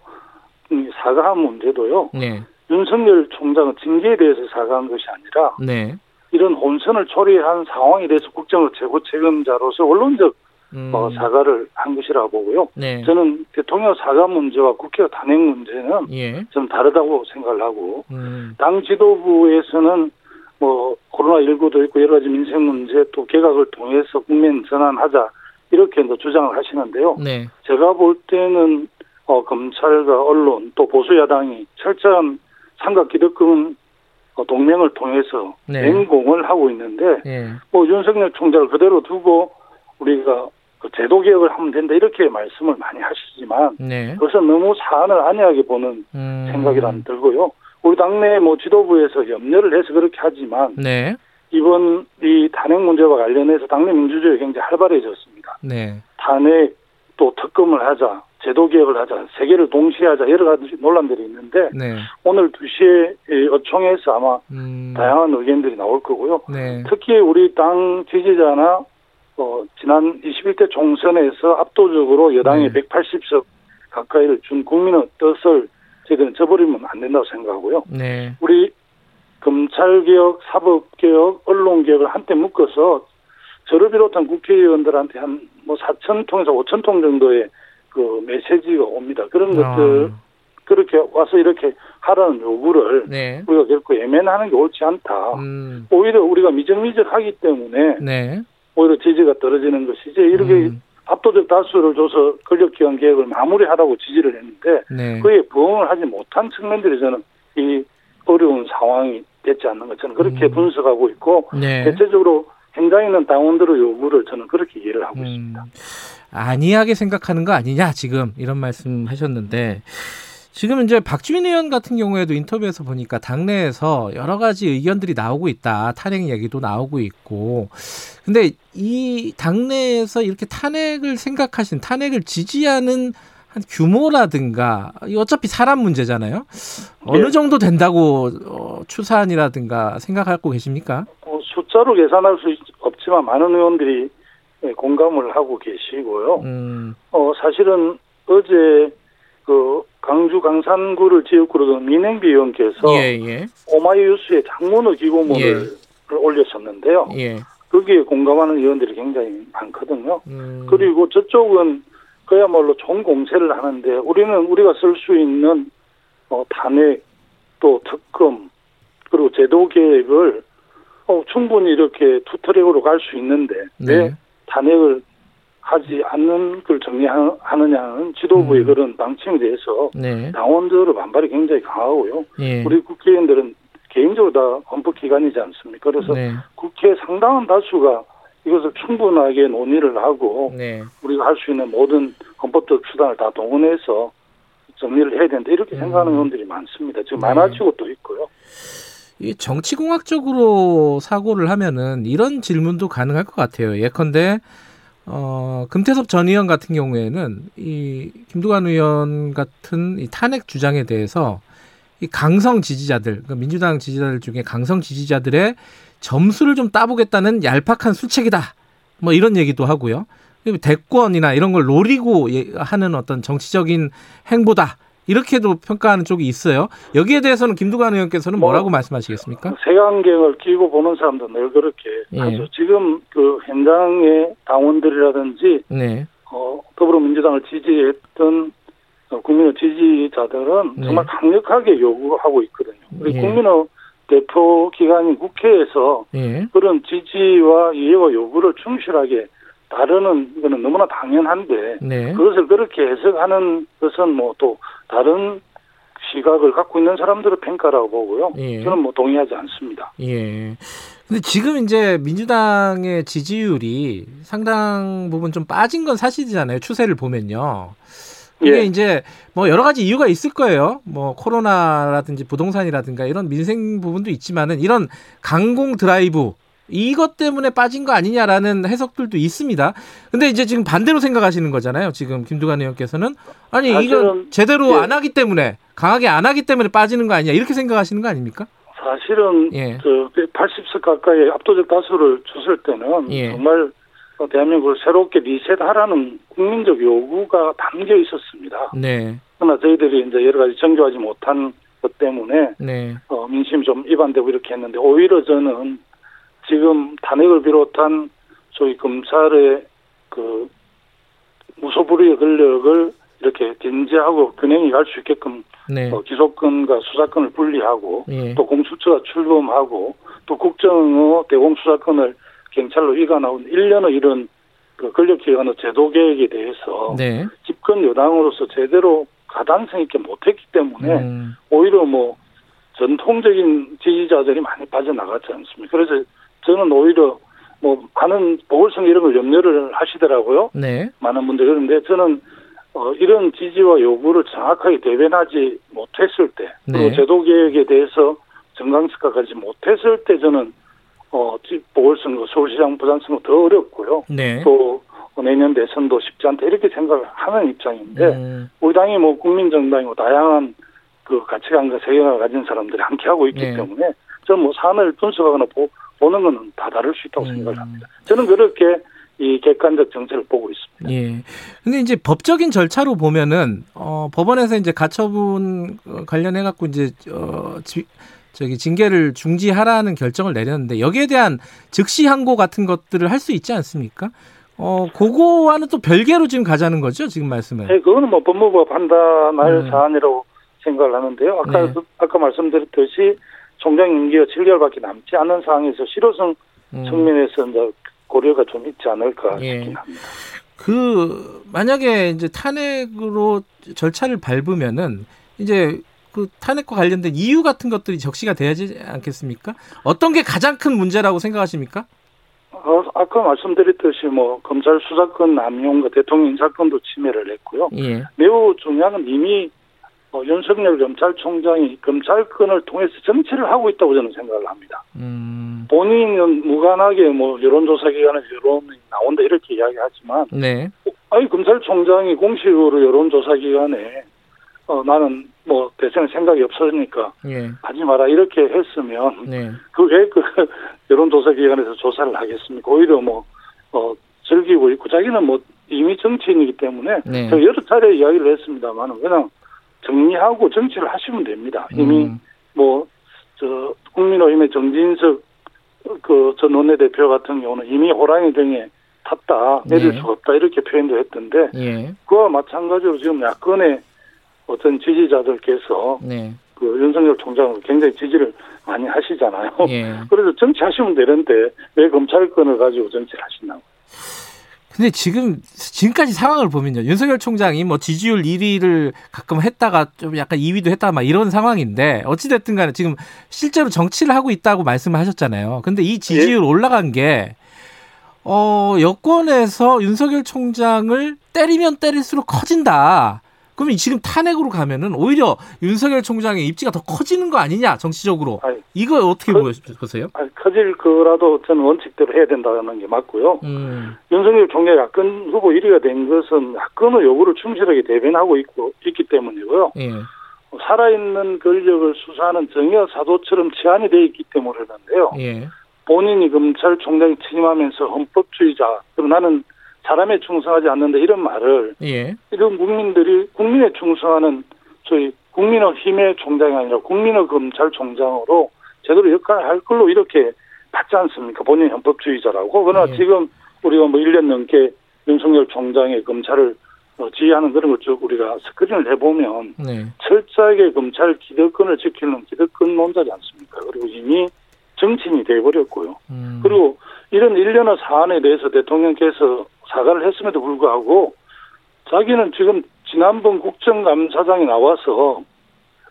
S9: 사과한 문제도요. 네. 윤석열 총장은 징계에 대해서 사과한 것이 아니라 네. 이런 혼선을 초래한 상황에 대해서 국정의 최고 책임자로서 언론적 음. 어, 사과를 한 것이라고 보고요. 네. 저는 대통령 사과 문제와 국회가 탄핵 문제는 예. 좀 다르다고 생각을 하고 음. 당 지도부에서는 뭐 코로나 19도 있고 여러 가지 민생 문제 또 개각을 통해서 국민 전환하자 이렇게 주장을 하시는데요. 네. 제가 볼 때는 어, 검찰과 언론 또 보수 야당이 철저한 삼각 기득권 어, 동맹을 통해서 네. 맹공을 하고 있는데 네. 뭐 윤석열 총장을 그대로 두고 우리가 그 제도 개혁을 하면 된다 이렇게 말씀을 많이 하시지만 네. 그것은 너무 사안을 안이하게 보는 음. 생각이 란 들고요. 우리 당내 뭐 지도부에서 염려를 해서 그렇게 하지만 네. 이번 이 탄핵 문제와 관련해서 당내 민주주의 굉장히 활발해졌습니다. 네. 탄핵 또 특검을 하자, 제도 개혁을 하자, 세계를 동시에 하자 여러 가지 논란들이 있는데 네. 오늘 2시에 어총에서 아마 음. 다양한 의견들이 나올 거고요. 네. 특히 우리 당 지지자나 어, 지난 21대 총선에서 압도적으로 여당이 네. 180석 가까이를 준 국민의 뜻을 저희들은 저버리면 안 된다고 생각하고요. 네. 우리 검찰개혁, 사법개혁, 언론개혁을 한때 묶어서 저를 비롯한 국회의원들한테 한 뭐 4천 통에서 5천 통 정도의 그 메시지가 옵니다. 그런 아. 것들 그렇게 와서 이렇게 하라는 요구를 네. 우리가 결코 예면하는 게 옳지 않다. 음. 오히려 우리가 미적미적하기 때문에 네. 오히려 지지가 떨어지는 것이지 이렇게 음. 압도적 다수를 줘서 권력기관 개혁을 마무리하라고 지지를 했는데 네. 그에 부응을 하지 못한 측면들이 저는 이 어려운 상황이 됐지 않는 것 저는 그렇게 음. 분석하고 있고 네. 대체적으로 행장에 있는 당원들의 요구를 저는 그렇게 이해를 하고 음. 있습니다.
S2: 안이하게 생각하는 거 아니냐 지금 이런 말씀하셨는데 지금 이제 박주민 의원 같은 경우에도 인터뷰에서 보니까 당내에서 여러 가지 의견들이 나오고 있다. 탄핵 얘기도 나오고 있고. 근데 이 당내에서 이렇게 탄핵을 생각하신 탄핵을 지지하는 한 규모라든가 어차피 사람 문제잖아요. 어느 네. 정도 된다고 어, 추산이라든가 생각하고 계십니까?
S9: 어, 숫자로 계산할 수 없지만 많은 의원들이 공감을 하고 계시고요. 음. 어, 사실은 어제 그 강주 강산구를 지역구로 둔 민행비 의원께서 예, 예. 오마이뉴스에 장문의 기고문을 예. 올렸었는데요. 예. 거기에 공감하는 의원들이 굉장히 많거든요. 음. 그리고 저쪽은 그야말로 총공세를 하는데 우리는 우리가 쓸 수 있는 어, 탄핵 또 특검 그리고 제도 계획을 어, 충분히 이렇게 투트랙으로 갈 수 있는데 네. 왜 탄핵을 하지 않는 걸 정리하느냐는 지도부의 음. 그런 방침에 대해서 네. 당원들의 반발이 굉장히 강하고요. 네. 우리 국회의원들은 개인적으로 다 헌법기관이지 않습니까? 그래서 네. 국회 상당한 다수가 이것을 충분하게 논의를 하고 네. 우리가 할 수 있는 모든 헌법적 수단을 다 동원해서 정리를 해야 된다 이렇게 음. 생각하는 의원들이 많습니다. 지금 네. 많아지고 또 있고요.
S2: 이 정치공학적으로 사고를 하면은 이런 질문도 가능할 것 같아요. 예컨대 어, 금태섭 전 의원 같은 경우에는 이 김두관 의원 같은 이 탄핵 주장에 대해서 이 강성 지지자들, 그러니까 민주당 지지자들 중에 강성 지지자들의 점수를 좀 따보겠다는 얄팍한 술책이다. 뭐 이런 얘기도 하고요. 대권이나 이런 걸 노리고 하는 어떤 정치적인 행보다. 이렇게도 평가하는 쪽이 있어요. 여기에 대해서는 김두관 의원께서는 뭐 뭐라고 뭐, 말씀하시겠습니까?
S9: 색안경을 끼고 보는 사람도 늘 그렇게 예. 하죠. 지금 그 현장의 당원들이라든지 네. 어, 더불어민주당을 지지했던 국민의 지지자들은 네. 정말 강력하게 요구하고 있거든요. 우리 예. 국민의 대표 기관인 국회에서 예. 그런 지지와 이해와 요구를 충실하게 다루는 이거는 너무나 당연한데 네. 그것을 그렇게 해석하는 것은 뭐 또 다른 시각을 갖고 있는 사람들의 평가라고 보고요. 예. 저는 뭐 동의하지 않습니다.
S2: 예. 근데 지금 이제 민주당의 지지율이 상당 부분 좀 빠진 건 사실이잖아요. 추세를 보면요. 이게 예. 이제 뭐 여러 가지 이유가 있을 거예요. 뭐 코로나라든지 부동산이라든가 이런 민생 부분도 있지만은 이런 강공 드라이브 이것 때문에 빠진 거 아니냐라는 해석들도 있습니다. 근데 이제 지금 반대로 생각하시는 거잖아요. 지금 김두관 의원께서는 아니 이건 제대로 예. 안 하기 때문에 강하게 안 하기 때문에 빠지는 거 아니냐 이렇게 생각하시는 거 아닙니까?
S9: 사실은 예. 저 80석 가까이 압도적 다수를 줬을 때는 예. 정말 대한민국을 새롭게 리셋하라는 국민적 요구가 담겨 있었습니다. 네. 그러나 저희들이 이제 여러 가지 정교하지 못한 것 때문에 네. 어, 민심이 좀 위반되고 이렇게 했는데 오히려 저는 지금 탄핵을 비롯한 소위 검찰의 그 무소불위의 권력을 이렇게 견제하고 균형이 갈 수 있게끔 네. 어, 기소권과 수사권을 분리하고 예. 또 공수처가 출범하고 또 국정의 대공수사권을 경찰로 이관하고 일련의 이런 그 권력기관의 제도 개혁에 대해서 네. 집권 여당으로서 제대로 가당성 있게 못했기 때문에 음. 오히려 뭐 전통적인 지지자들이 많이 빠져나갔지 않습니까? 그래서 저는 오히려 뭐 많은 보궐선 이런 걸 염려를 하시더라고요. 네. 많은 분들이 그런데 저는 어, 이런 지지와 요구를 정확하게 대변하지 못했을 때, 네. 그리고 제도 개혁에 대해서 정강식화가지 못했을 때 저는 어, 보궐선거, 서울시장, 부산선거 더 어렵고요. 네. 또 내년 대선도 쉽지 않다 이렇게 생각을 하는 입장인데 음. 우리 당이 뭐 국민정당이고 다양한 그 가치관과 세계관을 가진 사람들이 함께 하고 있기 네. 때문에 저는 뭐 사안을 분석하거나 보, 보는 것은 다 다를 수 있다고 음. 생각을 합니다. 저는 그렇게 이 객관적 정책을 보고 있습니다.
S2: 예. 근데 이제 법적인 절차로 보면은 어 법원에서 이제 가처분 관련해 갖고 이제 어 지, 저기 징계를 중지하라는 결정을 내렸는데 여기에 대한 즉시 항고 같은 것들을 할 수 있지 않습니까? 어, 그거와는 또 별개로 지금 가자는 거죠, 지금 말씀은?
S9: 네, 그거는 뭐 법무부가 판단할 네. 사안이라고 생각을 하는데요. 아까, 네. 아까 말씀드렸듯이 총장 임기가 7개월밖에 남지 않은 상황에서 실효성 음. 측면에서 이제 고려가 좀 있지 않을까 예. 싶긴 합니다.
S2: 그 만약에 이제 탄핵으로 절차를 밟으면은 이제 그 탄핵과 관련된 이유 같은 것들이 적시가 돼야지 않겠습니까? 어떤 게 가장 큰 문제라고 생각하십니까?
S9: 어, 아까 말씀드렸듯이 뭐 검찰 수사권 남용과 대통령 인사권도 침해를 했고요. 예. 매우 중요한 건 이미 어, 윤석열 검찰총장이 검찰권을 통해서 정치를 하고 있다고 저는 생각을 합니다. 음. 본인은 무관하게 뭐 여론조사기관에서 여론이 나온다 이렇게 이야기하지만, 네. 아니 검찰총장이 공식으로 여론조사기관에 어, 나는 뭐 대선에 생각이 없으니까 예. 하지 마라 이렇게 했으면 네. 그왜 그 *laughs* 여론조사기관에서 조사를 하겠습니까? 오히려 뭐 어, 즐기고 있고 자기는 뭐 이미 정치인이기 때문에 네. 여러 차례 이야기를 했습니다만 그냥 정리하고 정치를 하시면 됩니다. 이미 음. 뭐저 국민의힘의 정진석 그전 원내대표 같은 경우는 이미 호랑이 등에 탔다 내릴 예. 수가 없다 이렇게 표현도 했던데 예. 그와 마찬가지로 지금 야권의 어떤 지지자들께서 네. 그 윤석열 총장을 굉장히 지지를 많이 하시잖아요. 예. 그래서 정치하시면 되는데 왜 검찰권을 가지고 정치를 하시나고.
S2: 근데 지금 지금까지 상황을 보면요. 윤석열 총장이 뭐 지지율 1위를 가끔 했다가 좀 약간 2위도 했다가 막 이런 상황인데 어찌 됐든 간에 지금 실제로 정치를 하고 있다고 말씀을 하셨잖아요. 근데 이 지지율 예. 올라간 게 어, 여권에서 윤석열 총장을 때리면 때릴수록 커진다. 그러면 지금 탄핵으로 가면은 오히려 윤석열 총장의 입지가 더 커지는 거 아니냐 정치적으로 아니, 이거 어떻게 커, 보세요?
S9: 아니, 커질 거라도 저는 원칙대로 해야 된다는 게 맞고요. 음. 윤석열 총장이 야권 후보 1위가 된 것은 야권의 요구를 충실하게 대변하고 있고 있기 때문이고요. 예. 살아있는 권력을 수사하는 정의와 사도처럼 제한이 돼 있기 때문이라는데요. 예. 본인이 검찰총장이 취임하면서 헌법주의자, 그럼 나는 사람에 충성하지 않는다 이런 말을 예. 이런 국민들이 국민에 충성하는 저희 국민의 힘의 총장이 아니라 국민의 검찰총장으로 제대로 역할을 할 걸로 이렇게 받지 않습니까? 본인 헌법주의자라고. 그러나 예. 지금 우리가 뭐 1년 넘게 윤석열 총장의 검찰을 어, 지휘하는 그런 것 쭉 우리가 스크린을 해보면 네. 철저하게 검찰 기득권을 지키는 기득권론자지 않습니까? 그리고 이미 정치인이 돼버렸고요. 음. 그리고 이런 일련의 사안에 대해서 대통령께서 사과를 했음에도 불구하고 자기는 지금 지난번 국정감사장에 나와서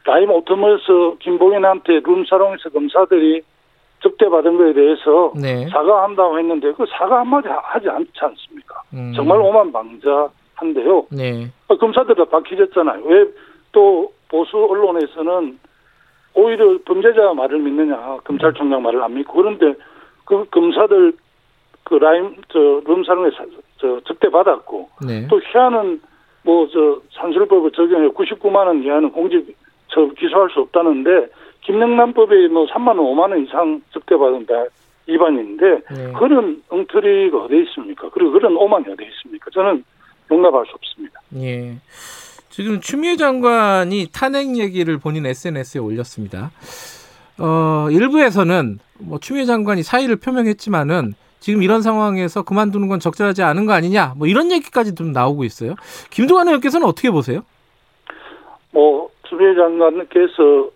S9: 라임 오토모스 김봉현한테 룸살롱에서 검사들이 접대받은 거에 대해서 네. 사과한다고 했는데 그 사과 한마디 하지 않지 않습니까? 음. 정말 오만방자한데요. 네. 아, 검사들 다 밝혀졌잖아요. 왜 또 보수 언론에서는 오히려 범죄자 말을 믿느냐 검찰총장 말을 안 믿고 그런데 그 검사들 그 라임 저 룸사롱에 저 접대 받았고 네. 또 희한은 뭐 저 산술법을 적용해 99만 원 이하는 공직 저 기소할 수 없다는데 김영란법에 뭐 3만 원, 5만 원 이상 접대 받은 다 위반인데 네. 그런 엉터리가 어디 있습니까? 그리고 그런 오만이 어디 있습니까? 저는 용납할 수 없습니다.
S2: 예. 지금 추미애 장관이 탄핵 얘기를 본인 SNS에 올렸습니다. 어, 일부에서는 뭐 추미애 장관이 사의를 표명했지만은 지금 이런 상황에서 그만두는 건 적절하지 않은 거 아니냐 뭐 이런 얘기까지 좀 나오고 있어요. 김동완 의원께서는 어떻게 보세요?
S9: 뭐 추미애 장관께서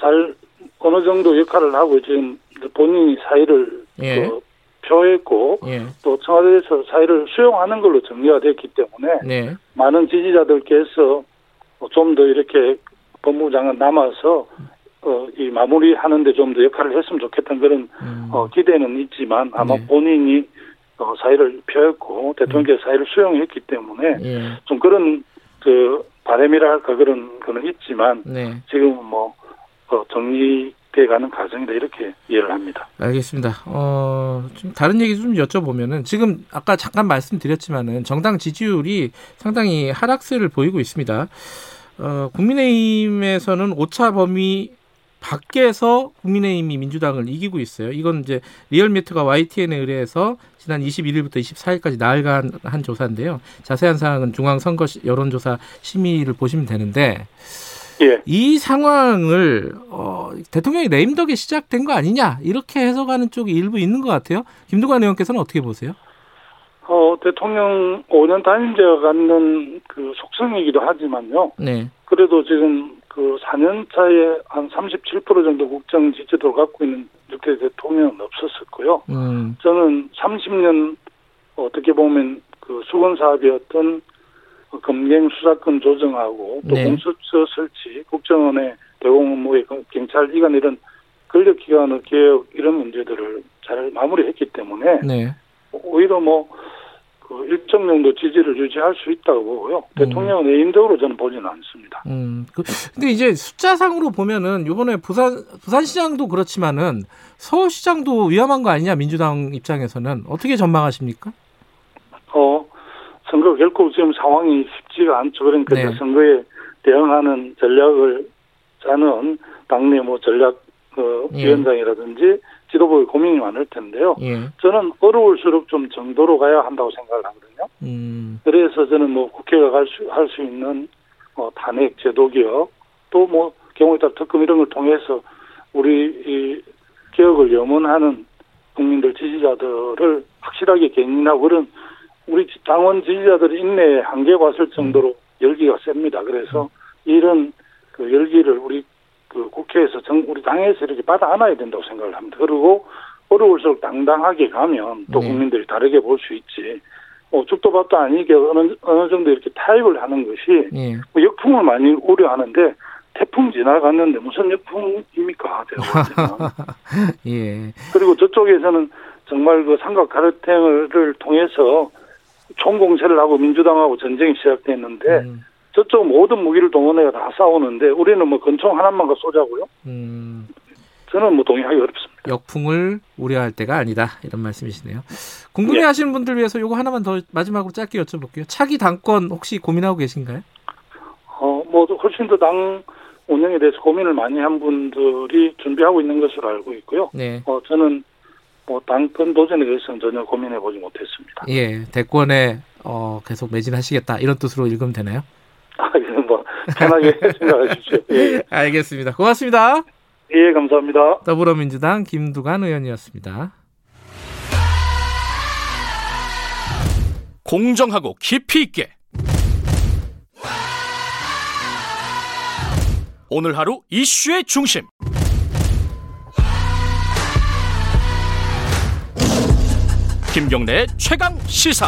S9: 잘 어느 정도 역할을 하고 지금 본인이 사의를 예. 그 표했고 예. 또 청와대에서 사의를 수용하는 걸로 정리가 됐기 때문에 네. 많은 지지자들께서 좀 더 이렇게 법무부 장관 남아서 어, 이 마무리하는데 좀 더 역할을 했으면 좋겠다는 그런 음. 어, 기대는 있지만 아마 네. 본인이 어, 사의를 표했고 대통령께서 음. 사의를 수용했기 때문에 예. 좀 그런 그 바람이라 할까 그런 거는 있지만 네. 지금 뭐 어, 정리돼 가는 과정이다 이렇게 이해를 합니다.
S2: 알겠습니다. 어, 좀 다른 얘기 좀 여쭤보면은 지금 아까 잠깐 말씀드렸지만은 정당 지지율이 상당히 하락세를 보이고 있습니다. 어, 국민의힘에서는 오차 범위 밖에서 국민의힘이 민주당을 이기고 있어요. 이건 이제 리얼미터가 YTN에 의뢰해서 지난 21일부터 24일까지 나흘간 한 조사인데요. 자세한 사항은 중앙선거 여론조사 심의를 보시면 되는데 예. 이 상황을 어, 대통령이 레임덕에 시작된 거 아니냐 이렇게 해석하는 쪽이 일부 있는 것 같아요. 김두관 의원께서는 어떻게 보세요?
S9: 어, 대통령 5년 단임제가 갖는 그 속성이기도 하지만요. 네. 그래도 지금 그 4년 차에 한 37% 정도 국정 지지도를 갖고 있는 육대 대통령은 없었었고요. 음. 저는 30년 어떻게 보면 그 수건 사업이었던 검경 수사권 조정하고 또 네. 공수처 설치, 국정원의 대공 업무의 경찰 기관 이런 권력 기관의 개혁 이런 문제들을 잘 마무리했기 때문에 네. 오히려 뭐 그 일정 정도 지지를 유지할 수 있다고 보고요. 음. 대통령은 의인적으로 저는 보지는 않습니다.
S2: 음. 그, 근데 이제 숫자상으로 보면은 이번에 부산 부산시장도 그렇지만은 서울시장도 위험한 거 아니냐 민주당 입장에서는 어떻게 전망하십니까?
S9: 어 선거 결코 지금 상황이 쉽지가 않죠. 그러니까 네. 선거에 대응하는 전략을 짜는 당내 뭐 전략 어, 예. 위원장이라든지 지도부의 고민이 많을 텐데요. 예. 저는 어려울수록 좀 정도로 가야 한다고 생각을 하거든요. 음. 그래서 저는 뭐 국회가 할수 할 수 있는 뭐 탄핵 제도 개혁 또 뭐 경우에 따라 특검 이런 걸 통해서 우리 이 개혁을 염원하는 국민들 지지자들을 확실하게 견인하고 그런 우리 당원 지지자들의 인내에 한계가 왔을 정도로 음. 열기가 셉니다. 그래서 음. 이런 그 열기를 우리 그 국회에서 정, 우리 당에서 이렇게 받아 안아야 된다고 생각을 합니다. 그리고 어려울수록 당당하게 가면 또 네. 국민들이 다르게 볼 수 있지. 뭐 죽도 밥도 아니게 어느, 어느 정도 이렇게 타협을 하는 것이 네. 뭐 역풍을 많이 우려하는데 태풍 지나갔는데 무슨 역풍입니까? 제가 *laughs* 예. 그리고 저쪽에서는 정말 그 삼각 가르탱을 통해서 총공세를 하고 민주당하고 전쟁이 시작됐는데 음. 저쪽 모든 무기를 동원해가 다 싸우는데 우리는 뭐 권총 하나만 가 쏘자고요. 음. 저는 뭐 동의하기 어렵습니다.
S2: 역풍을 우려할 때가 아니다 이런 말씀이시네요. 궁금해하시는 네. 분들 위해서 요거 하나만 더 마지막으로 짧게 여쭤볼게요. 차기 당권 혹시 고민하고 계신가요?
S9: 어, 뭐 훨씬 더 당 운영에 대해서 고민을 많이 한 분들이 준비하고 있는 것으로 알고 있고요. 네. 어, 저는 뭐 당권 도전에 대해서는 전혀 고민해 보지 못했습니다.
S2: 예, 대권에 어, 계속 매진하시겠다 이런 뜻으로 읽으면 되나요?
S9: 아, 뭐 편하게 *laughs* 생각하십시오. 예.
S2: 알겠습니다. 고맙습니다.
S9: 예, 감사합니다.
S2: 더불어민주당 김두관 의원이었습니다.
S1: 공정하고 깊이 있게 오늘 하루 이슈의 중심 김경래 최강 시사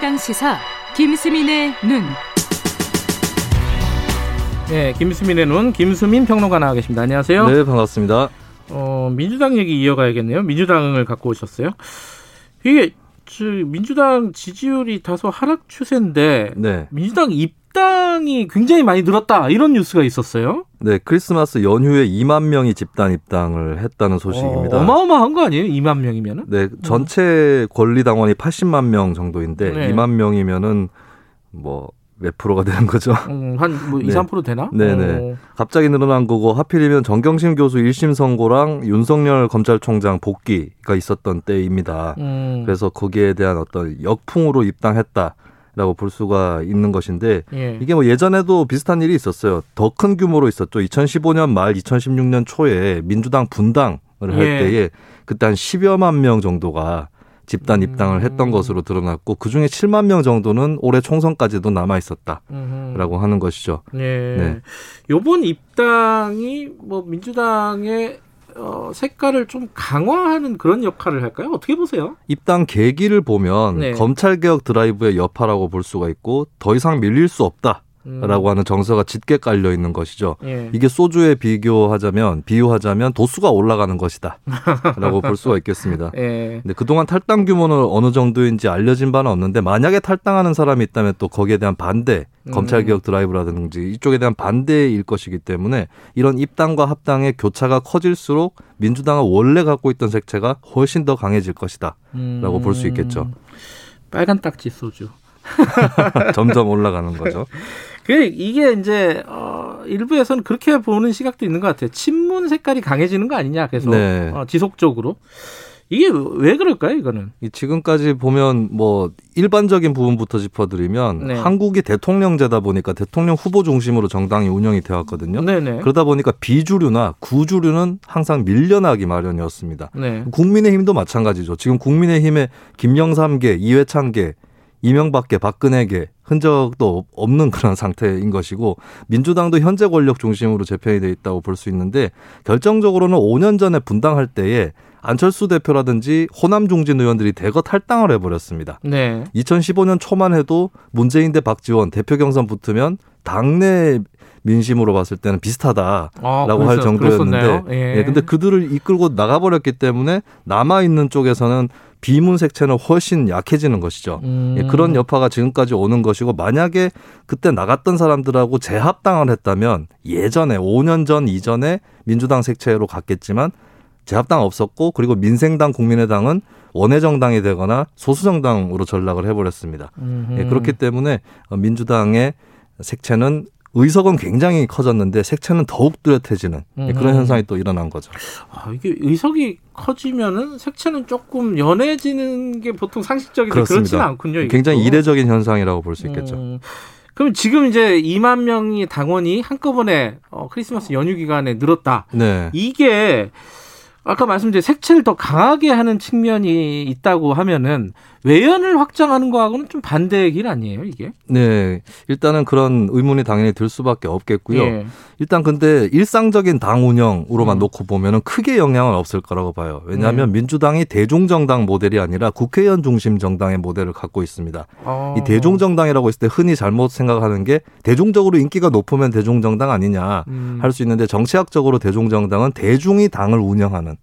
S3: 최강 시사 김수민의 눈.
S2: 네, 김수민의 눈 김수민 평론가 나와 계십니다. 안녕하세요.
S10: 네, 반갑습니다.
S2: 어, 민주당 얘기 이어가야겠네요. 민주당을 갖고 오셨어요. 이게 민주당 지지율이 다소 하락 추세인데 네. 민주당 입 당이 굉장히 많이 늘었다 이런 뉴스가 있었어요.
S10: 네, 크리스마스 연휴에 2만 명이 집단 입당을 했다는 소식입니다.
S2: 어, 마어마한 거 아니에요? 2만 명이면은?
S10: 네, 전체 권리 당원이 80만 명 정도인데 네. 2만 명이면은 뭐 몇 프로가 되는 거죠?
S2: 음, 한뭐 2, *laughs* 네. 3% 되나?
S10: 네네. 오. 갑자기 늘어난 거고 하필이면 정경심 교수 1심 선고랑 윤석열 검찰총장 복귀가 있었던 때입니다. 음. 그래서 거기에 대한 어떤 역풍으로 입당했다. 라고 볼 수가 있는 것인데 예. 이게 뭐 예전에도 비슷한 일이 있었어요. 더 큰 규모로 있었죠. 2015년 말 2016년 초에 민주당 분당을 할 예. 때에 그때 한 10여만 명 정도가 집단 입당을 했던 음. 것으로 드러났고 그 중에 7만 명 정도는 올해 총선까지도 남아 있었다라고 하는 것이죠.
S2: 예. 네. 요번 입당이 뭐 민주당의 어, 색깔을 좀 강화하는 그런 역할을 할까요? 어떻게 보세요?
S10: 입당 계기를 보면 네. 검찰개혁 드라이브의 여파라고 볼 수가 있고 더 이상 밀릴 수 없다. 라고 음. 하는 정서가 짙게 깔려 있는 것이죠. 예. 이게 소주에 비교하자면 비유하자면 도수가 올라가는 것이다라고 *laughs* 볼 수가 있겠습니다. 예. 근데 그동안 탈당 규모는 어느 정도인지 알려진 바는 없는데 만약에 탈당하는 사람이 있다면 또 거기에 대한 반대, 음. 검찰 개혁 드라이브라든지 이쪽에 대한 반대일 것이기 때문에 이런 입당과 합당의 교차가 커질수록 민주당은 원래 갖고 있던 색채가 훨씬 더 강해질 것이다라고 음. 볼수 있겠죠.
S2: 빨간 딱지 소주. *laughs*
S10: 점점 올라가는 거죠. *laughs*
S2: 그 이게 이제 어 일부에서는 그렇게 보는 시각도 있는 것 같아요. 친문 색깔이 강해지는 거 아니냐 계속 네. 어, 지속적으로. 이게 왜 그럴까요, 이거는?
S10: 지금까지 보면 뭐 일반적인 부분부터 짚어드리면 네. 한국이 대통령제다 보니까 대통령 후보 중심으로 정당이 운영이 되었거든요. 네네. 그러다 보니까 비주류나 구주류는 항상 밀려나기 마련이었습니다. 네. 국민의힘도 마찬가지죠. 지금 국민의힘의 김영삼계, 이회창계 이명박계 박근혜계 흔적도 없는 그런 상태인 것이고 민주당도 현재 권력 중심으로 재편이 돼 있다고 볼 수 있는데 결정적으로는 5년 전에 분당할 때에 안철수 대표라든지 호남 중진 의원들이 대거 탈당을 해버렸습니다. 네. 2015년 초만 해도 문재인 대 박지원 대표 경선 붙으면 당내 민심으로 봤을 때는 비슷하다라고 아, 할 정도였는데, 예. 예. 근데 그들을 이끌고 나가버렸기 때문에 남아 있는 쪽에서는 비문 색채는 훨씬 약해지는 것이죠. 음. 예, 그런 여파가 지금까지 오는 것이고 만약에 그때 나갔던 사람들하고 재합당을 했다면 예전에 5년 전 이전에 민주당 색채로 갔겠지만 재합당 없었고 그리고 민생당 국민의당은 원외정당이 되거나 소수정당으로 전락을 해버렸습니다. 예, 그렇기 때문에 민주당의 색채는 의석은 굉장히 커졌는데 색채는 더욱 뚜렷해지는 음. 그런 현상이 또 일어난 거죠.
S2: 아, 이게 의석이 커지면은 색채는 조금 연해지는 게 보통 상식적인데 그렇지는 않군요.
S10: 굉장히 이례적인 현상이라고 볼 수 있겠죠. 음.
S2: 그럼 지금 이제 2만 명이 당원이 한꺼번에 어, 크리스마스 연휴 기간에 늘었다. 네. 이게 아까 말씀드린 색채를 더 강하게 하는 측면이 있다고 하면은 외연을 확장하는 거하고는 좀 반대의 길 아니에요, 이게?
S10: 네. 일단은 그런 의문이 당연히 들 수밖에 없겠고요. 예. 일단 근데 일상적인 당 운영으로만 음. 놓고 보면은 크게 영향은 없을 거라고 봐요. 왜냐하면 음. 민주당이 대중정당 모델이 아니라 국회의원 중심 정당의 모델을 갖고 있습니다. 아. 이 대중정당이라고 했을 때 흔히 잘못 생각하는 게 대중적으로 인기가 높으면 대중정당 아니냐 음. 할수 있는데 정치학적으로 대중정당은 대중이 당을 운영하는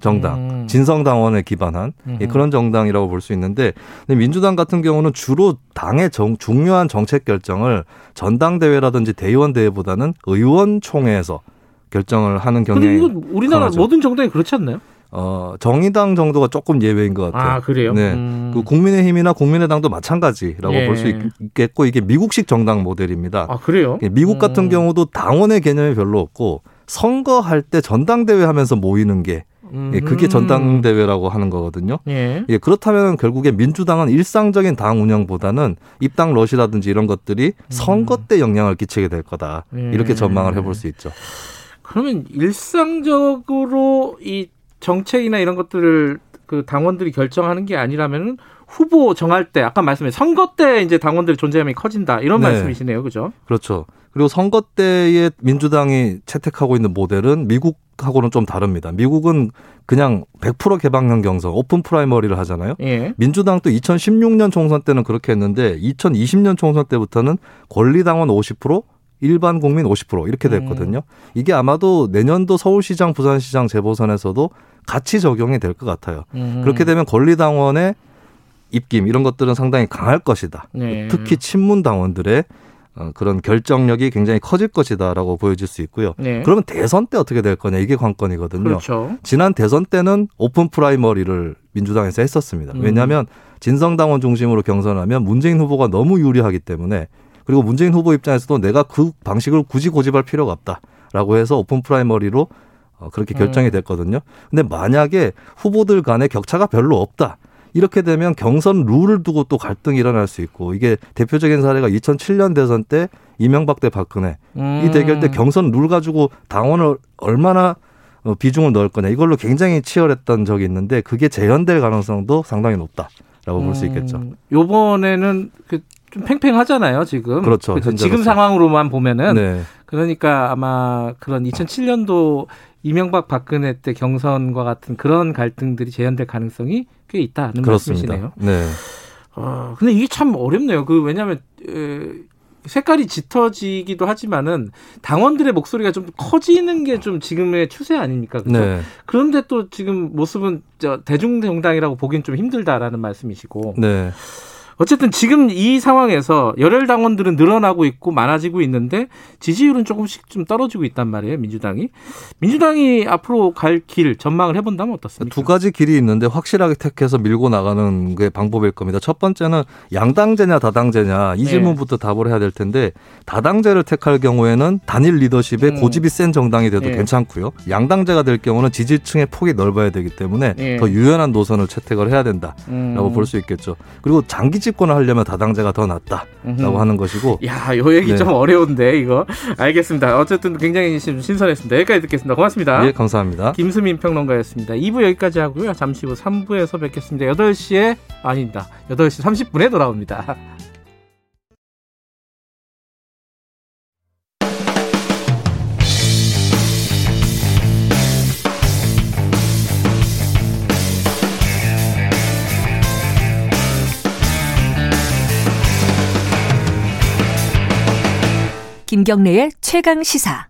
S10: 정당, 음. 진성당원에 기반한 예, 그런 정당이라고 볼 수 있는데 민주당 같은 경우는 주로 당의 정, 중요한 정책 결정을 전당대회라든지 대의원 대회보다는 의원총회에서 결정을 하는 경향이
S2: 근데 이거 우리나라 강하죠. 모든 정당이 그렇지 않나요?
S10: 어, 정의당 정도가 조금 예외인 것 같아요.
S2: 아, 그래요?
S10: 네. 음. 그 국민의힘이나 국민의당도 마찬가지라고 예. 볼수 있겠고, 이게 미국식 정당 모델입니다.
S2: 아, 그래요?
S10: 예, 미국 같은 음. 경우도 당원의 개념이 별로 없고, 선거할 때 전당대회 하면서 모이는 게 예, 그게 음. 전당대회라고 하는 거거든요. 예. 예, 그렇다면 결국에 민주당은 일상적인 당 운영보다는 입당 러시라든지 이런 것들이 음. 선거 때 영향을 끼치게 될 거다. 예. 이렇게 전망을 해볼 수 있죠.
S2: 그러면 일상적으로 이 정책이나 이런 것들을 그 당원들이 결정하는 게 아니라면은 후보 정할 때 아까 말씀해 선거 때 이제 당원들의 존재감이 커진다 이런 네. 말씀이시네요, 그죠?
S10: 그렇죠. 그리고 선거 때에 민주당이 채택하고 있는 모델은 미국하고는 좀 다릅니다. 미국은 그냥 100% 개방형 경선, open primary를 하잖아요. 예. 민주당도 2016년 총선 때는 그렇게 했는데 2020년 총선 때부터는 권리당원 50%, 일반 국민 50% 이렇게 됐거든요. 음. 이게 아마도 내년도 서울시장, 부산시장 재보선에서도 같이 적용이 될 것 같아요. 음. 그렇게 되면 권리당원의 입김 이런 것들은 상당히 강할 것이다. 네. 특히 친문 당원들의 어, 그런 결정력이 굉장히 커질 것이다라고 보여질 수 있고요. 네. 그러면 대선 때 어떻게 될 거냐 이게 관건이거든요.
S2: 그렇죠.
S10: 지난 대선 때는 open primary를 민주당에서 했었습니다. 음. 왜냐하면 진성 당원 중심으로 경선하면 문재인 후보가 너무 유리하기 때문에 그리고 문재인 후보 입장에서도 내가 그 방식을 굳이 고집할 필요가 없다라고 해서 오픈 프라이머리로 어, 그렇게 결정이 음. 됐거든요. 근데 만약에 후보들 간의 격차가 별로 없다. 이렇게 되면 경선 룰을 두고 또 갈등이 일어날 수 있고 이게 대표적인 사례가 2007년 대선 때 이명박 대 박근혜 음. 이 대결 때 경선 룰 가지고 당원을 얼마나 어, 비중을 넣을 거냐 이걸로 굉장히 치열했던 적이 있는데 그게 재현될 가능성도 상당히 높다라고 음. 볼수 있겠죠.
S2: 요번에는 그 좀 팽팽하잖아요, 지금.
S10: 그렇죠.
S2: 그렇죠. 지금 상황으로만 보면은. 네. 그러니까 아마 그런 2007년도 이명박 박근혜 때 경선과 같은 그런 갈등들이 재현될 가능성이 꽤 있다는 그렇습니다. 말씀이시네요.
S10: 네.
S2: 어, 근데 이게 참 어렵네요. 그 왜냐하면 에, 색깔이 짙어지기도 하지만은 당원들의 목소리가 좀 커지는 게 좀 지금의 추세 아닙니까? 그렇죠? 네. 그런데 또 지금 모습은 저 대중정당이라고 보기엔 좀 힘들다라는 말씀이시고.
S10: 네.
S2: 어쨌든 지금 이 상황에서 열혈 당원들은 늘어나고 있고 많아지고 있는데 지지율은 조금씩 좀 떨어지고 있단 말이에요 민주당이 민주당이 앞으로 갈 길 전망을 해본다면 어떻습니까?
S10: 두 가지 길이 있는데 확실하게 택해서 밀고 나가는 게 방법일 겁니다. 첫 번째는 양당제냐 다당제냐 이 네. 질문부터 네. 답을 해야 될 텐데 다당제를 택할 경우에는 단일 리더십에 음. 고집이 센 정당이 돼도 네. 괜찮고요. 양당제가 될 경우는 지지층의 폭이 넓어야 되기 때문에 네. 더 유연한 노선을 채택을 해야 된다라고 음. 볼수 있겠죠. 그리고 장기 집권을 하려면 다당제가 더 낫다라고 음흠. 하는 것이고.
S2: 야, 요 얘기 네. 좀 어려운데 이거. 알겠습니다. 어쨌든 굉장히 신선했습니다. 여기까지 듣겠습니다. 고맙습니다.
S10: 네, 감사합니다.
S2: 김수민 평론가였습니다. 2부 여기까지 하고요. 잠시 후 3부에서 뵙겠습니다. 8시에 아닙니다. 8시 30분에 돌아옵니다. *laughs*
S3: 김경래의 최강 시사.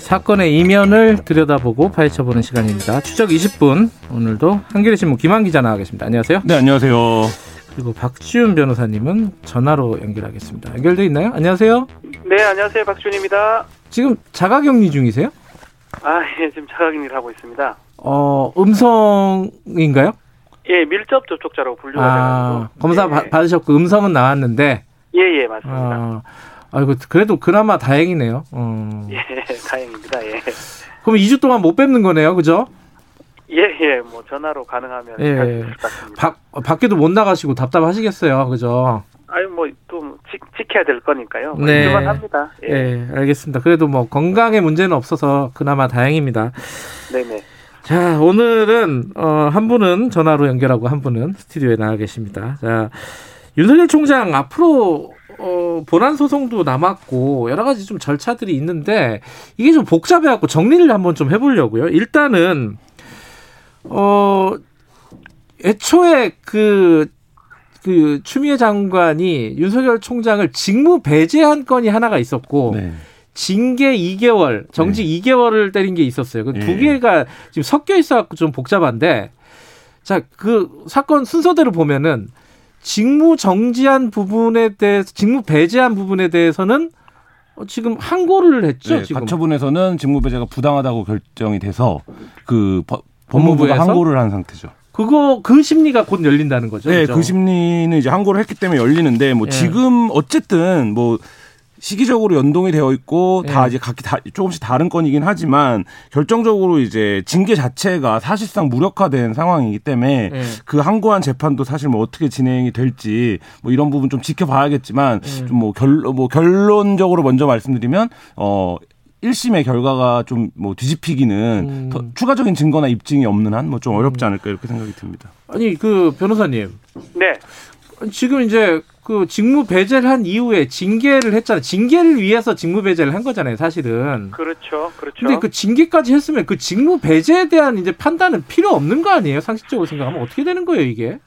S2: 사건의 이면을 들여다보고 파헤쳐보는 시간입니다. 추적 20분 오늘도 한겨레 신문 김한 기자 나와겠습니다. 안녕하세요.
S11: 네, 안녕하세요.
S2: 그리고 박지훈 변호사님은 전화로 연결하겠습니다. 연결돼 있나요? 안녕하세요.
S12: 네, 안녕하세요. 박지훈입니다.
S2: 지금 자가격리 중이세요?
S12: 아, *laughs* 예, 지금 자가격리를 하고 있습니다.
S2: 어, 음성인가요?
S12: 예, 밀접 접촉자라고 분류가 아,
S2: 되고. 검사 예. 바, 받으셨고 음성은 나왔는데.
S12: 예, 예, 맞습니다. 아,
S2: 아이고, 그래도 그나마 다행이네요.
S12: 어. *laughs* 예, 다행입니다. 예.
S2: 그럼 2주 동안 못 뵙는 거네요, 그죠?
S12: 예, 예, 뭐 전화로 가능하면 예.
S2: 밖 밖에도 못 나가시고 답답하시겠어요, 그죠?
S12: 아유, 뭐또 지켜야 될 거니까요. 뭐 네. 합니다.
S2: 예. 네, 알겠습니다. 그래도 뭐 건강에 문제는 없어서 그나마 다행입니다.
S12: 네네.
S2: 자, 오늘은 어, 한 분은 전화로 연결하고 한 분은 스튜디오에 나와 계십니다. 자, 윤석열 총장 앞으로 어, 본안 소송도 남았고 여러 가지 좀 절차들이 있는데 이게 좀 복잡해 갖고 정리를 한번 좀 해보려고요. 일단은 어 애초에 그 그 추미애 장관이 윤석열 총장을 직무 배제한 건이 하나가 있었고 네. 징계 2개월, 정직 네. 2개월을 때린 게 있었어요. 그두 네. 개가 지금 섞여 있어갖고 좀 복잡한데, 자, 그 사건 순서대로 보면은 직무 정지한 부분에 대해서, 직무 배제한 부분에 대해서는 어, 지금 항고를 했죠. 네, 지금.
S11: 가처분에서는 직무 배제가 부당하다고 결정이 돼서 그 법무부가 항고를 한 상태죠.
S2: 그거 그 심리가 곧 열린다는 거죠.
S11: 네, 그렇죠? 그 심리는 이제 항고를 했기 때문에 열리는데 뭐 예. 지금 어쨌든 뭐 시기적으로 연동이 되어 있고 다 예. 이제 각기 다 조금씩 다른 건이긴 하지만 결정적으로 이제 징계 자체가 사실상 무력화된 상황이기 때문에 예. 그 항고한 재판도 사실 뭐 어떻게 진행이 될지 뭐 이런 부분 좀 지켜봐야겠지만 예. 좀뭐 결, 뭐 결론적으로 먼저 말씀드리면 어 1심의 결과가 좀 뭐 뒤집히기는 음. 더 추가적인 증거나 입증이 없는 한 뭐 좀 어렵지 않을까 이렇게 생각이 듭니다.
S2: 아니 그 변호사님.
S12: 네.
S2: 지금 이제 그 직무 배제를 한 이후에 징계를 했잖아요. 징계를 위해서 직무 배제를 한 거잖아요, 사실은.
S12: 그렇죠. 그렇죠.
S2: 근데 그 징계까지 했으면 그 직무 배제에 대한 이제 판단은 필요 없는 거 아니에요? 상식적으로 생각하면 어떻게 되는 거예요, 이게?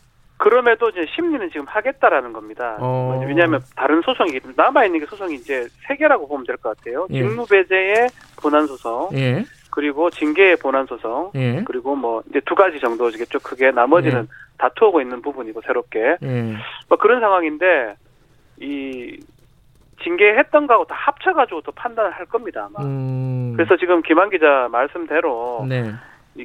S12: 그럼에도 이제 심리는 지금 하겠다라는 겁니다. 어... 왜냐하면 다른 소송이 남아 있는 게 소송이 이제 세 개라고 보면 될 것 같아요. 예. 직무 배제의 본안 소송, 예. 그리고 징계의 본안 소송, 예. 그리고 뭐 이제 두 가지 정도겠죠. 크게 나머지는 예. 다투고 있는 부분이고 새롭게 음. 뭐 그런 상황인데 이 징계했던 거하고 다 합쳐가지고 또 판단을 할 겁니다 아마. 음. 그래서 지금 김한 기자 말씀대로 네.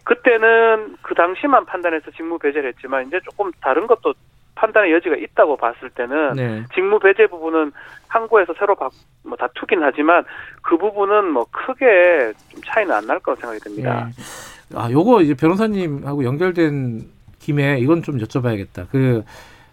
S12: 그때는 그 당시만 판단해서 직무 배제를 했지만 이제 조금 다른 것도 판단의 여지가 있다고 봤을 때는 네. 직무 배제 부분은 항고에서 새로 바, 뭐 다투긴 하지만 그 부분은 뭐 크게 좀 차이는 안 날 거라고 생각이 듭니다.
S2: 네. 아, 요거 이제 변호사님하고 연결된 김에 이건 좀 여쭤봐야겠다. 그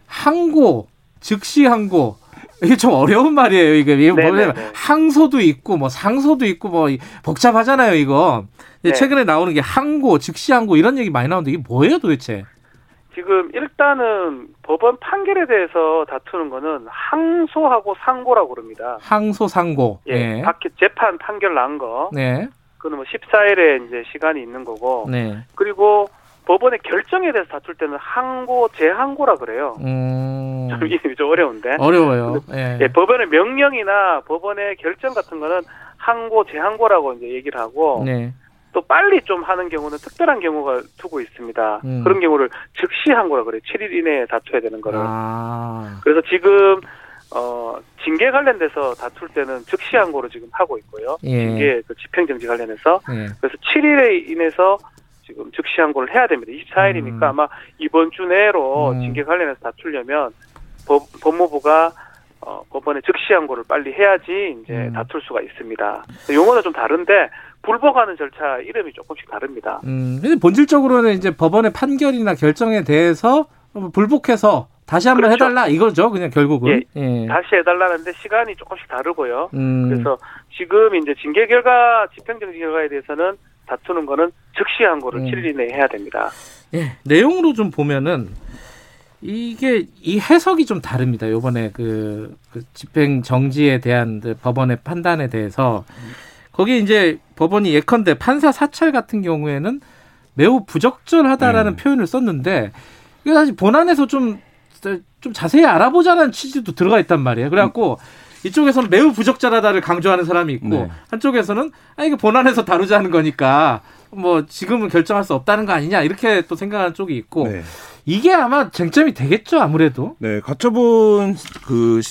S2: 항고 즉시 항고 이게 좀 어려운 말이에요. 이게 이게 뭐냐면 항소도 있고 뭐 상소도 있고 뭐 복잡하잖아요. 이거 네. 최근에 나오는 게 항고 즉시 항고 이런 얘기 많이 나오는데 이게 뭐예요 도대체?
S12: 지금 일단은 법원 판결에 대해서 다투는 거는 항소하고 상고라고 그럽니다.
S2: 항소 상고.
S12: 예. 네. 재판 판결 난 거. 네. 그는 뭐 14일에 이제 시간이 있는 거고. 네. 그리고 법원의 결정에 대해서 다툴 때는 항고, 재항고라 그래요. 음... 좀 이름이 좀 어려운데.
S2: 어려워요.
S12: 예. 예, 법원의 명령이나 법원의 결정 같은 거는 항고, 재항고라고 이제 얘기를 하고. 네. 또 빨리 좀 하는 경우는 특별한 경우가 두고 있습니다. 음. 그런 경우를 즉시 항고라 그래요. 7일 이내에 다투야 되는 거를. 아. 그래서 지금 어, 징계 관련돼서 다툴 때는 즉시 항고로 지금 하고 있고요. 예. 징계 그 집행정지 관련해서. 예. 그래서 7일에 인해서 지금 즉시 항고를 해야 됩니다. 24일이니까 음. 아마 이번 주 내로 음. 징계 관련해서 다투려면 법, 법무부가 어, 법원에 즉시 항고를 빨리 해야지 이제 음. 다툴 수가 있습니다. 용어는 좀 다른데 불복하는 절차 이름이 조금씩 다릅니다.
S2: 음, 본질적으로는 이제 법원의 판결이나 결정에 대해서 불복해서 다시 한번 그렇죠. 해달라 이거죠, 그냥 결국은.
S12: 예, 예. 다시 해달라는데 시간이 조금씩 다르고요. 음. 그래서 지금 이제 징계 결과, 집행정지 결과에 대해서는 다투는 거는 즉시 항고를 음. 7일 이내에 해야 됩니다.
S2: 예, 내용으로 좀 보면은 이게 이 해석이 좀 다릅니다. 요번에 그, 그 집행 정지에 대한 그 법원의 판단에 대해서 거기 이제 법원이 예컨대 판사 사찰 같은 경우에는 매우 부적절하다라는 음. 표현을 썼는데 이게 사실 본안에서 좀좀 자세히 알아보자는 취지도 들어가 있단 말이에요. 그래갖고 음. 이쪽에서는 매우 부적절하다를 강조하는 사람이 있고 네. 한쪽에서는 아 이게 본안에서 다루자는 거니까 뭐 지금은 결정할 수 없다는 거 아니냐 이렇게 또 생각하는 쪽이 있고 네. 이게 아마 쟁점이 되겠죠 아무래도.
S11: 네 가처분 그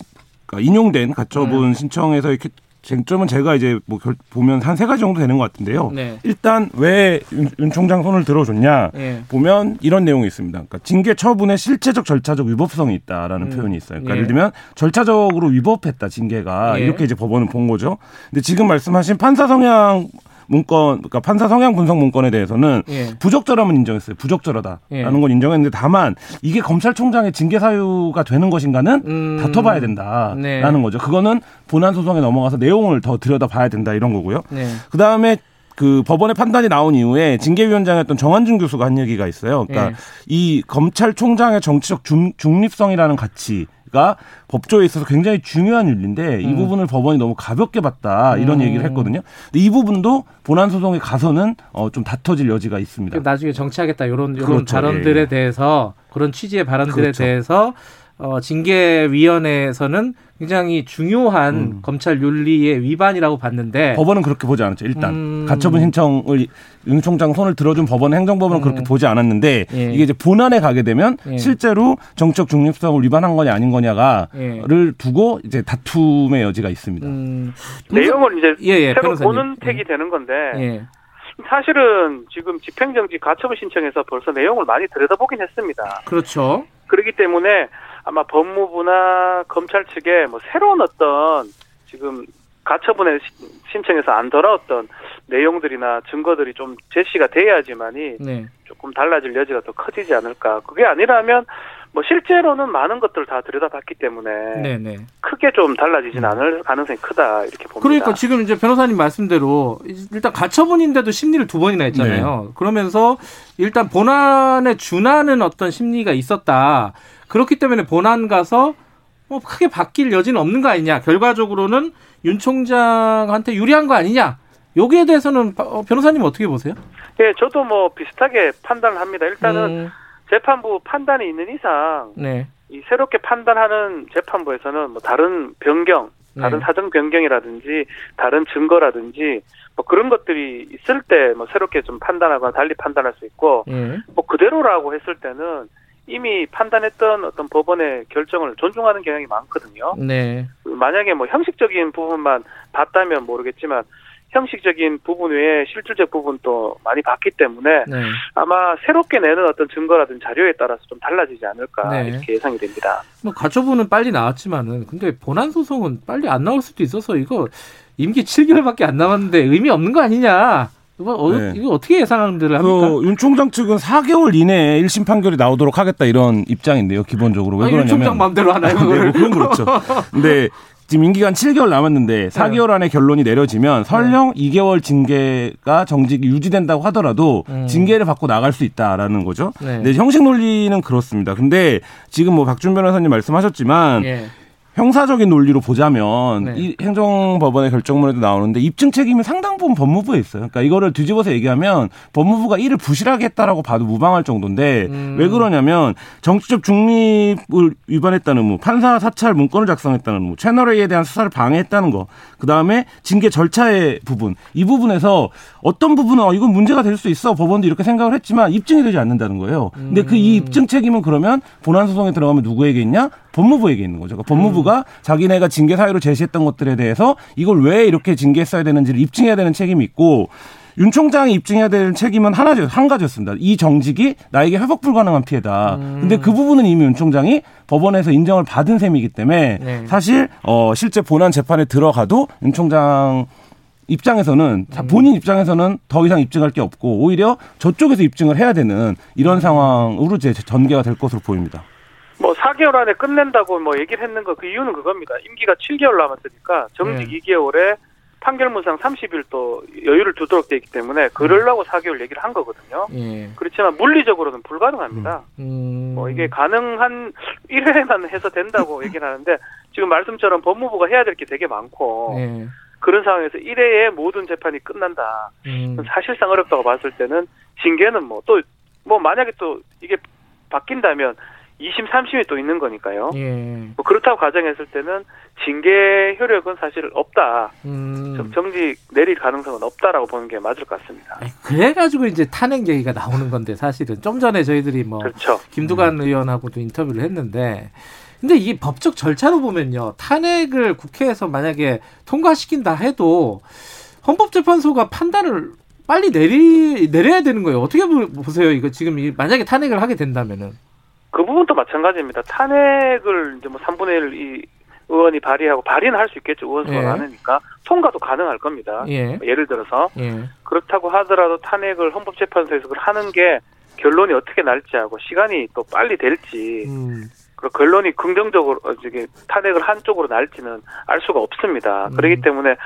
S11: 그러니까 인용된 가처분 음. 신청에서 이렇게 쟁점은 제가 이제 뭐 결, 보면 한 세 가지 정도 되는 것 같은데요. 네. 일단 왜윤 총장 손을 들어줬냐 네. 보면 이런 내용이 있습니다. 그러니까 징계 처분에 실체적 절차적 위법성이 있다라는 음. 표현이 있어요. 그러니까 예. 예를 들면 절차적으로 위법했다 징계가 예. 이렇게 이제 법원은 본 거죠. 근데 지금 말씀하신 판사 성향 문건, 그러니까 판사 성향 분석 문건에 대해서는 예. 부적절함은 인정했어요. 부적절하다라는 예. 건 인정했는데 다만 이게 검찰총장의 징계 사유가 되는 것인가는 음. 다퉈봐야 된다라는 네. 거죠. 그거는 본안 소송에 넘어가서 내용을 더 들여다봐야 된다 이런 거고요. 네. 그 다음에 그 법원의 판단이 나온 이후에 징계위원장이었던 정한준 교수가 한 얘기가 있어요. 그러니까 예. 이 검찰총장의 정치적 중, 중립성이라는 가치 가 법조에 있어서 굉장히 중요한 윤리인데 이 음. 부분을 법원이 너무 가볍게 봤다 이런 음. 얘기를 했거든요. 근데 이 부분도 본안 소송에 가서는 어, 좀 다퉈질 여지가 있습니다.
S2: 나중에 정치하겠다 이런 이런 그렇죠. 발언들에 예. 대해서 그런 취지의 발언들에 그렇죠. 대해서 어, 징계위원회에서는 굉장히 중요한 음. 검찰 윤리의 위반이라고 봤는데
S11: 법원은 그렇게 보지 않았죠. 일단 음. 가처분 신청을 윤 총장 손을 들어준 법원 행정법원은 음. 그렇게 보지 않았는데 예. 이게 이제 본안에 가게 되면 예. 실제로 정책 중립성을 위반한 거냐 아닌 거냐가를 예. 두고 이제 다툼의 여지가 있습니다. 음.
S12: 내용을 이제 예, 예, 새로 변호사님. 보는 택이 예. 되는 건데 예. 사실은 지금 집행정지 가처분 신청에서 벌써 내용을 많이 들여다보긴 했습니다.
S2: 그렇죠.
S12: 그렇기 때문에 아마 법무부나 검찰 측에 뭐 새로운 어떤 지금 가처분에 신청해서 안 돌아왔던 내용들이나 증거들이 좀 제시가 돼야지만이 네. 조금 달라질 여지가 더 커지지 않을까. 그게 아니라면 뭐 실제로는 많은 것들을 다 들여다봤기 때문에 네네. 네. 크게 좀 달라지진 음. 않을 가능성이 크다 이렇게 봅니다.
S2: 그러니까 지금 이제 변호사님 말씀대로 일단 가처분인데도 심리를 두 번이나 했잖아요. 네. 그러면서 일단 본안에 준하는 어떤 심리가 있었다. 그렇기 때문에 본안 가서 뭐 크게 바뀔 여지는 없는 거 아니냐. 결과적으로는 윤 총장한테 유리한 거 아니냐. 여기에 대해서는 어, 변호사님 어떻게 보세요?
S12: 예, 저도 뭐 비슷하게 판단을 합니다. 일단은 음. 재판부 판단이 있는 이상 네. 이 새롭게 판단하는 재판부에서는 뭐 다른 변경, 다른 네. 사정 변경이라든지 다른 증거라든지 뭐 그런 것들이 있을 때 뭐 새롭게 좀 판단하거나 달리 판단할 수 있고 네. 뭐 그대로라고 했을 때는 이미 판단했던 어떤 법원의 결정을 존중하는 경향이 많거든요. 네. 만약에 뭐 형식적인 부분만 봤다면 모르겠지만 형식적인 부분 외에 실질적 부분도 많이 봤기 때문에 네. 아마 새롭게 내는 어떤 증거라든 자료에 따라서 좀 달라지지 않을까 네. 이렇게 예상이 됩니다.
S2: 뭐 가처분은 빨리 나왔지만은 근데 본안 소송은 빨리 안 나올 수도 있어서 이거 임기 7개월밖에 안 남았는데 의미 없는 거 아니냐? 이거, 어, 네. 이거 어떻게 예상들을 합니까?
S11: 그, 윤 총장 측은 4개월 이내에 1심 판결이 나오도록 하겠다 이런 입장인데요, 기본적으로. 왜 아, 그러냐면. 윤
S2: 총장 마음대로 하나요? *laughs* 네,
S11: 뭐 그건 그렇죠. 근데 지금 임기간 7개월 남았는데 4개월 안에 결론이 내려지면 설령 네. 2개월 징계가 정직이 유지된다고 하더라도 음. 징계를 받고 나갈 수 있다라는 거죠. 네. 네, 형식 논리는 그렇습니다. 근데 지금 뭐 박준 변호사님 말씀하셨지만 네. 형사적인 논리로 보자면 네. 이 행정법원의 결정문에도 나오는데 입증 책임이 상당 부분 법무부에 있어요. 그러니까 이거를 뒤집어서 얘기하면 법무부가 이를 부실하게 했다라고 봐도 무방할 정도인데 음. 왜 그러냐면 정치적 중립을 위반했다는 뭐 판사 사찰 문건을 작성했다는 뭐 채널 A에 대한 수사를 방해했다는 거. 그다음에 징계 절차의 부분. 이 부분에서 어떤 부분은 어, 이건 문제가 될 수 있어. 법원도 이렇게 생각을 했지만 입증이 되지 않는다는 거예요. 근데 그 이 입증 책임은 그러면 본안 소송에 들어가면 누구에게 있냐? 법무부에게 있는 거죠. 그러니까 법무부가 음. 자기네가 징계 사유로 제시했던 것들에 대해서 이걸 왜 이렇게 징계했어야 되는지를 입증해야 되는 책임이 있고 윤 총장이 입증해야 될 책임은 하나죠. 한 가지였습니다. 이 정직이 나에게 회복 불가능한 피해다. 음. 근데 그 부분은 이미 윤 총장이 법원에서 인정을 받은 셈이기 때문에 네. 사실 어 실제 본안 재판에 들어가도 윤 총장 입장에서는 음. 본인 입장에서는 더 이상 입증할 게 없고 오히려 저쪽에서 입증을 해야 되는 이런 상황으로 이제 전개가 될 것으로 보입니다.
S12: 뭐 4개월 안에 끝낸다고 뭐 얘기를 했는 거 그 이유는 그겁니다. 임기가 7개월 남았으니까 정직 네. 2개월에 판결문상 30일 또 여유를 두도록 되어 있기 때문에 그러려고 음. 4개월 얘기를 한 거거든요. 예. 그렇지만 물리적으로는 불가능합니다. 음. 음. 뭐 이게 가능한 *laughs* 1회만 해서 된다고 얘기를 하는데 지금 말씀처럼 법무부가 해야 될 게 되게 많고 예. 그런 상황에서 1회에 모든 재판이 끝난다. 음. 사실상 어렵다고 봤을 때는 징계는 뭐 또뭐 뭐 만약에 또 이게 바뀐다면 2심, 3심이 또 있는 거니까요. 예. 뭐 그렇다고 가정했을 때는 징계 효력은 사실 없다. 음. 정지 내릴 가능성은 없다라고 보는 게 맞을 것 같습니다.
S2: 그래가지고 이제 탄핵 얘기가 나오는 건데 사실은 좀 전에 저희들이 뭐 그렇죠. 김두관 음. 의원하고도 인터뷰를 했는데 근데 이게 법적 절차로 보면요 탄핵을 국회에서 만약에 통과시킨다 해도 헌법재판소가 판단을 빨리 내리 내려야 되는 거예요. 어떻게 보세요? 이거 지금 만약에 탄핵을 하게 된다면은
S12: 그 부분도 마찬가지입니다. 탄핵을 이제 뭐 3분의 1 이 의원이 발의하고 발의는 할 수 있겠죠. 의원수가 예. 많으니까 통과도 가능할 겁니다. 예. 를 들어서 예. 그렇다고 하더라도 탄핵을 헌법재판소에서 하는 게 결론이 어떻게 날지 하고 시간이 또 빨리 될지 음. 그리고 결론이 긍정적으로 이게 탄핵을 한쪽으로 날지는 알 수가 없습니다. 음. 그렇기 때문에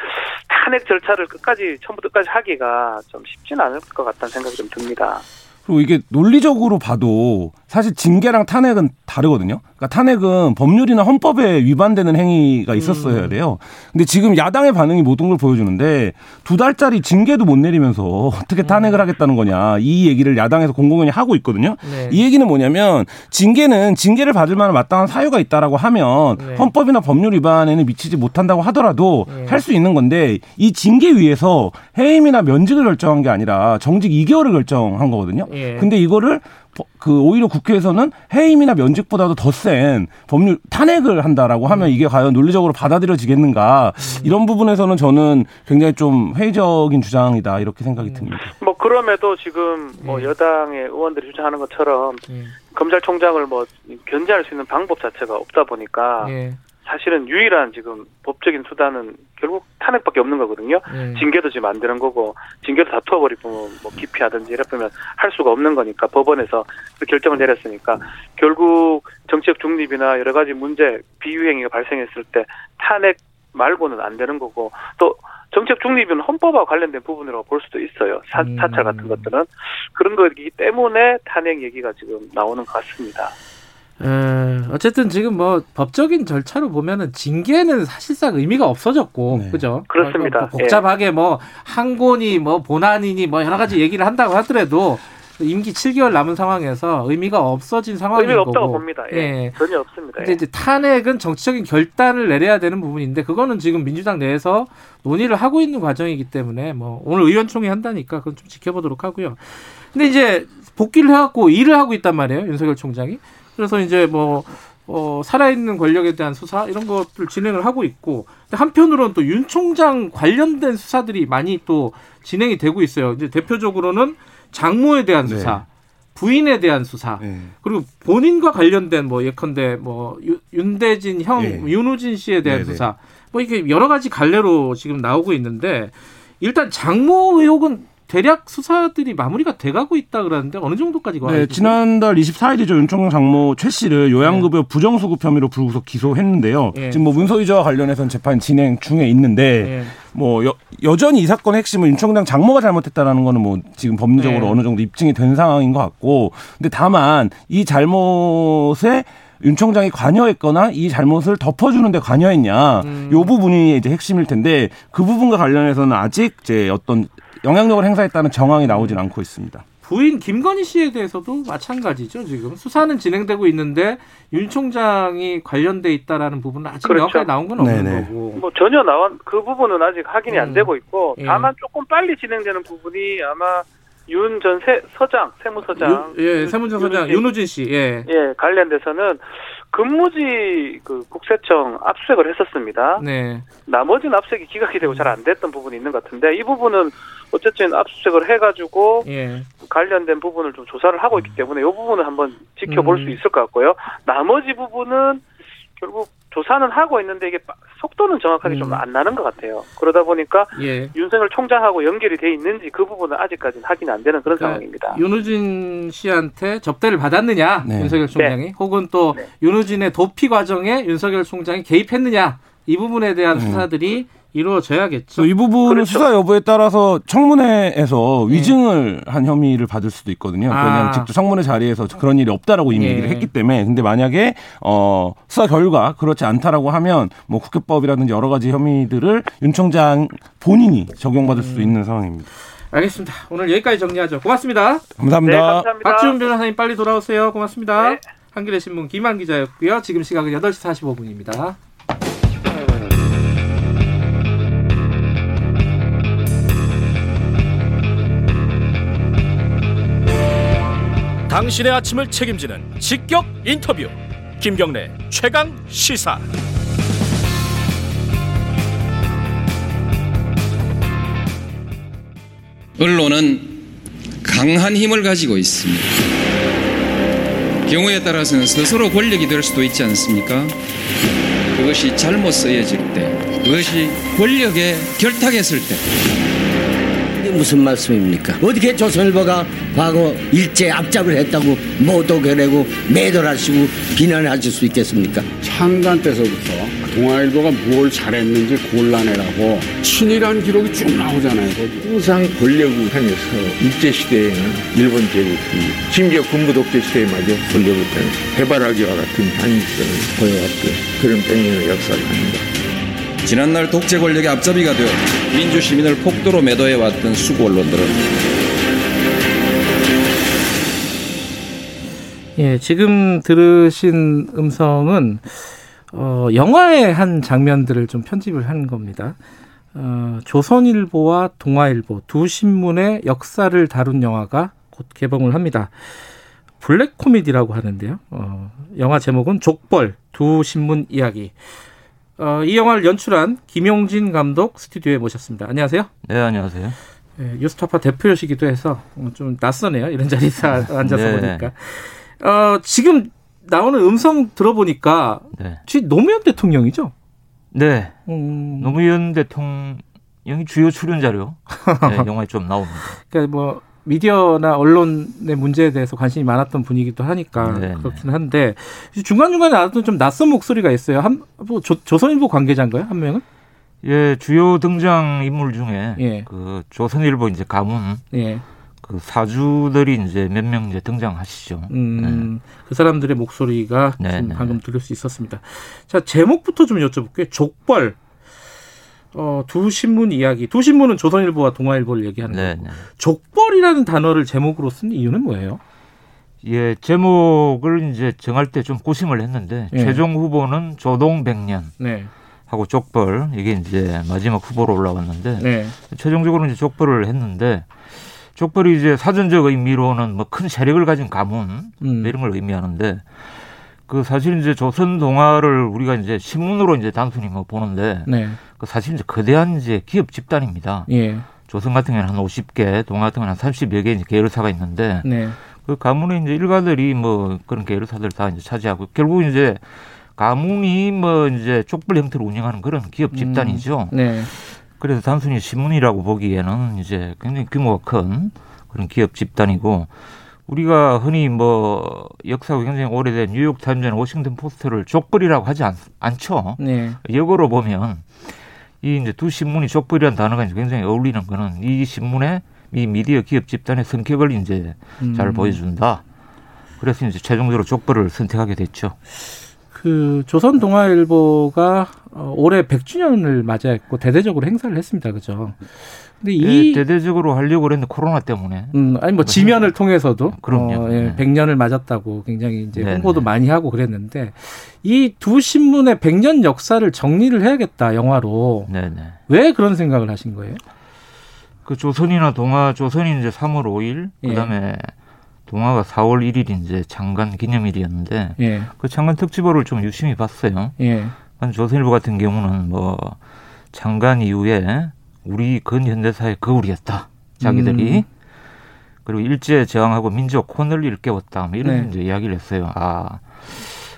S12: 탄핵 절차를 끝까지 처음부터 끝까지 하기가 좀 쉽지는 않을 것 같다는 생각이 좀 듭니다.
S11: 그리고 이게 논리적으로 봐도 사실 징계랑 탄핵은 다르거든요. 그러니까 탄핵은 법률이나 헌법에 위반되는 행위가 있었어야 음. 돼요. 근데 지금 야당의 반응이 모든 걸 보여주는데 두 달짜리 징계도 못 내리면서 *laughs* 어떻게 탄핵을 음. 하겠다는 거냐 이 얘기를 야당에서 공공연히 하고 있거든요. 네. 이 얘기는 뭐냐면 징계는 징계를 받을 만한 마땅한 사유가 있다라고 하면 네. 헌법이나 법률 위반에는 미치지 못한다고 하더라도 네. 할수 있는 건데 이 징계 위에서 해임이나 면직을 결정한 게 아니라 정직 2개월을 결정한 거거든요. 예. 근데 이거를 그 오히려 국회에서는 해임이나 면직보다도 더 센 법률 탄핵을 한다라고 하면 이게 과연 논리적으로 받아들여지겠는가 음. 이런 부분에서는 저는 굉장히 좀 회의적인 주장이다 이렇게 생각이 듭니다.
S12: 뭐 그럼에도 지금 뭐 예. 여당의 의원들이 주장하는 것처럼 예. 검찰총장을 뭐 견제할 수 있는 방법 자체가 없다 보니까 예. 사실은 유일한 지금 법적인 수단은 결국 탄핵밖에 없는 거거든요. 네. 징계도 지금 안 되는 거고 징계도 다투어버리고 뭐 기피하든지 이랬으면 할 수가 없는 거니까 법원에서 그 결정을 내렸으니까 결국 정치적 중립이나 여러 가지 문제 비유행위가 발생했을 때 탄핵 말고는 안 되는 거고 또 정책 중립은 헌법과 관련된 부분이라고 볼 수도 있어요. 사, 음. 사찰 같은 것들은 그런 거기 때문에 탄핵 얘기가 지금 나오는 것 같습니다.
S2: 에, 어쨌든 지금 뭐 법적인 절차로 보면은 징계는 사실상 의미가 없어졌고 네. 그죠?
S12: 그렇습니다. 뭐
S2: 복잡하게 예. 뭐 항고니 뭐 본안이니 뭐 여러 가지 얘기를 한다고 하더라도 임기 7개월 남은 상황에서 의미가 없어진 상황인
S12: 의미가
S2: 거고.
S12: 없다고 봅니다. 예. 예. 전혀 없습니다.
S2: 근데 예. 이제 탄핵은 정치적인 결단을 내려야 되는 부분인데 그거는 지금 민주당 내에서 논의를 하고 있는 과정이기 때문에 뭐 오늘 의원총회 한다니까 그건 좀 지켜보도록 하고요. 근데 이제 복귀를 해갖고 일을 하고 있단 말이에요 윤석열 총장이. 그래서 이제 뭐 어, 살아있는 권력에 대한 수사 이런 것들 진행을 하고 있고 한편으로는 또 윤 총장 관련된 수사들이 많이 또 진행이 되고 있어요. 이제 대표적으로는 장모에 대한 네. 수사, 네. 부인에 대한 수사, 네. 그리고 본인과 관련된 뭐 예컨대 뭐 윤대진 형 네. 윤우진 씨에 대한 네, 네. 수사, 뭐 이게 여러 가지 갈래로 지금 나오고 있는데 일단 장모 의혹은 대략 수사들이 마무리가 돼가고 있다 그러는데 어느 정도까지
S11: 가? 네, 지난달 24일이죠 윤총장 장모 최 씨를 요양급여 네. 부정수급 혐의로 불구속 기소했는데요. 네. 지금 뭐 문서위조와 관련해서는 재판 진행 중에 있는데 네. 뭐 여, 여전히 이 사건의 핵심은 윤 총장 장모가 잘못했다라는 거는 뭐 지금 법리적으로 네. 어느 정도 입증이 된 상황인 것 같고, 근데 다만 이 잘못에 윤 총장이 관여했거나 이 잘못을 덮어주는데 관여했냐, 음. 요 부분이 이제 핵심일 텐데 그 부분과 관련해서는 아직 이제 어떤 영향력을 행사했다는 정황이 나오진 않고 있습니다.
S2: 부인 김건희 씨에 대해서도 마찬가지죠. 지금 수사는 진행되고 있는데 윤 총장이 관련돼 있다라는 부부분은 아직 그렇죠. 명확하게 나온 건 없는 네네. 거고.
S12: 뭐 전혀 나온 그 부분은 아직 확인이 음. 안 되고 있고 예. 다만 조금 빨리 진행되는 부분이 아마 윤 전 서장 세무서장
S2: 유, 예 세무전 서장 윤우진 씨 예.
S12: 예 관련돼서는 근무지 그 국세청 압수색을 했었습니다. 네. 나머지는 압수색이 기각이 되고 잘 안 됐던 부분이 있는 것 같은데 이 부분은 어쨌든 압수수색을 해가지고 예. 관련된 부분을 좀 조사를 하고 있기 때문에 이 부분은 한번 지켜볼 음. 수 있을 것 같고요. 나머지 부분은 결국 조사는 하고 있는데 이게 속도는 정확하게 음. 좀안 나는 것 같아요. 그러다 보니까 예. 윤석열 총장하고 연결이 돼 있는지 그 부분은 아직까지는 확인 안 되는 그런 그러니까 상황입니다.
S2: 윤우진 씨한테 접대를 받았느냐 네. 윤석열 총장이 네. 혹은 또 네. 윤우진의 도피 과정에 윤석열 총장이 개입했느냐 이 부분에 대한 음. 수사들이 이루어져야겠죠.
S11: 이 부분은 그렇죠. 수사 여부에 따라서 청문회에서 네. 위증을 한 혐의를 받을 수도 있거든요. 아. 그냥 직접 청문회 자리에서 그런 일이 없다라고 이미 네. 얘기를 했기 때문에 근데 만약에 어 수사 결과 그렇지 않다라고 하면 뭐 국회법이라든지 여러 가지 혐의들을 윤 총장 본인이 적용받을 음. 수 있는 상황입니다.
S2: 알겠습니다. 오늘 여기까지 정리하죠. 고맙습니다.
S11: 감사합니다. 네,
S12: 감사합니다.
S2: 박지훈 변호사님 빨리 돌아오세요. 고맙습니다. 네. 한겨레 신문 김한 기자였고요. 지금 시각은 8시 45분입니다.
S1: 당신의 아침을 책임지는 직격 인터뷰 김경래 최강 시사
S13: 언론은 강한 힘을 가지고 있습니다. 경우에 따라서는 스스로 권력이 될 수도 있지 않습니까? 그것이 잘못 쓰여질 때, 그것이 권력에 결탁했을 때,
S14: 그게 무슨 말씀입니까? 어떻게 조선일보가 과거 일제 압작을 했다고 모독해내고 매도하시고 비난하실 수 있겠습니까?
S15: 창단 때서부터 동아일보가 뭘 잘했는지 곤란해라고 친일한 기록이 쭉 나오잖아요.
S16: 항상 권력을 향해서 일제시대에는 일본 제국이 심지어 군부 독재 시대에마저 권력을 해발하기와 같은 향익성을 보여왔던 그런 백년의 역사가 아닌가.
S13: 지난날 독재 권력의 앞잡이가 되어 민주 시민을 폭도로 매도해 왔던 수구 언론들은
S2: 예, 지금 들으신 음성은 어, 영화의 한 장면들을 좀 편집을 한 겁니다. 어, 조선일보와 동아일보 두 신문의 역사를 다룬 영화가 곧 개봉을 합니다. 블랙 코미디라고 하는데요. 어, 영화 제목은 족벌 두 신문 이야기. 어, 이 영화를 연출한 김용진 감독 스튜디오에 모셨습니다. 안녕하세요.
S17: 네, 안녕하세요.
S2: 네, 뉴스타파 대표시기도 해서 좀 낯서네요. 이런 자리에서 앉아서 네. 보니까. 어, 지금 나오는 음성 들어보니까 네. 노무현 대통령이죠?
S17: 네. 음... 노무현 대통령이 주요 출연자료 *laughs* 네, 영화에 좀 나옵니다.
S2: 그러니까 뭐 미디어나 언론의 문제에 대해서 관심이 많았던 분이기도 하니까 네, 네. 그렇긴 한데 중간 중간에 나왔던 좀 낯선 목소리가 있어요. 한뭐 조선일보 관계자인가요? 한 명은?
S17: 예, 주요 등장 인물 중에 예. 그 조선일보 이제 가문 예. 그 사주들이 이제 몇 명 이제 등장하시죠. 음,
S2: 네. 그 사람들의 목소리가 네, 네. 방금 들을 수 있었습니다. 자, 제목부터 좀 여쭤볼게요. 족벌. 어, 두 신문 이야기. 두 신문은 조선일보와 동아일보를 얘기하는 네, 거고. 네. 족벌이라는 단어를 제목으로 쓴 이유는 뭐예요?
S17: 예, 제목을 이제 정할 때 좀 고심을 했는데 예. 최종 후보는 조동백년 네. 하고 족벌 이게 이제 마지막 후보로 올라왔는데 네. 최종적으로 이제 족벌을 했는데 족벌이 이제 사전적 의미로는 뭐 큰 세력을 가진 가문 음. 이런 걸 의미하는데 그 사실 이제 조선 동화를 우리가 이제 신문으로 이제 단순히 뭐 보는데 네. 그 사실 이제 거대한 이제 기업 집단입니다. 예. 조선 같은 경우는 한 50개, 동화 같은 경우는 한 30여 개 이제 계열사가 있는데 네. 그 가문의 이제 일가들이 뭐 그런 계열사들 다 이제 차지하고 결국 이제 가문이 뭐 이제 족벌 형태로 운영하는 그런 기업 집단이죠. 음. 네. 그래서 단순히 신문이라고 보기에는 이제 굉장히 규모가 큰 그런 기업 집단이고 우리가 흔히 뭐 역사가 굉장히 오래된 뉴욕 타임즈나 워싱턴 포스트를 족벌이라고 하지 않, 않죠. 네. 역으로 보면 이 이제 두 신문이 족벌이라는 단어가 이제 굉장히 어울리는 거는 이 신문의 이 미디어 기업 집단의 성격을 이제 음. 잘 보여준다. 그래서 이제 최종적으로 족벌을 선택하게 됐죠.
S2: 그 조선 동아일보가 어, 올해 100주년을 맞이했고 대대적으로 행사를 했습니다. 그죠?
S17: 근데 이 네, 대대적으로 하려고 그랬는데 코로나 때문에.
S2: 음, 아니 뭐 지면을 통해서도 그럼요. 어, 예, 네. 100년을 맞았다고 굉장히 이제 네, 홍보도 네. 많이 하고 그랬는데 이 두 신문의 100년 역사를 정리를 해야겠다 영화로. 네네. 네. 왜 그런 생각을 하신 거예요?
S17: 그 조선이나 동아 조선이 이제 3월 5일 예. 그다음에 동아가 4월 1일 이제 장관 기념일이었는데 예. 그 장관 특집호를 좀 유심히 봤어요. 예. 조선일보 같은 경우는 뭐 장관 이후에 우리 근현대사의 거울이었다. 자기들이. 음. 그리고 일제 저항하고 민족 혼을 일깨웠다. 뭐 이런 네. 이제 이야기를 했어요. 아.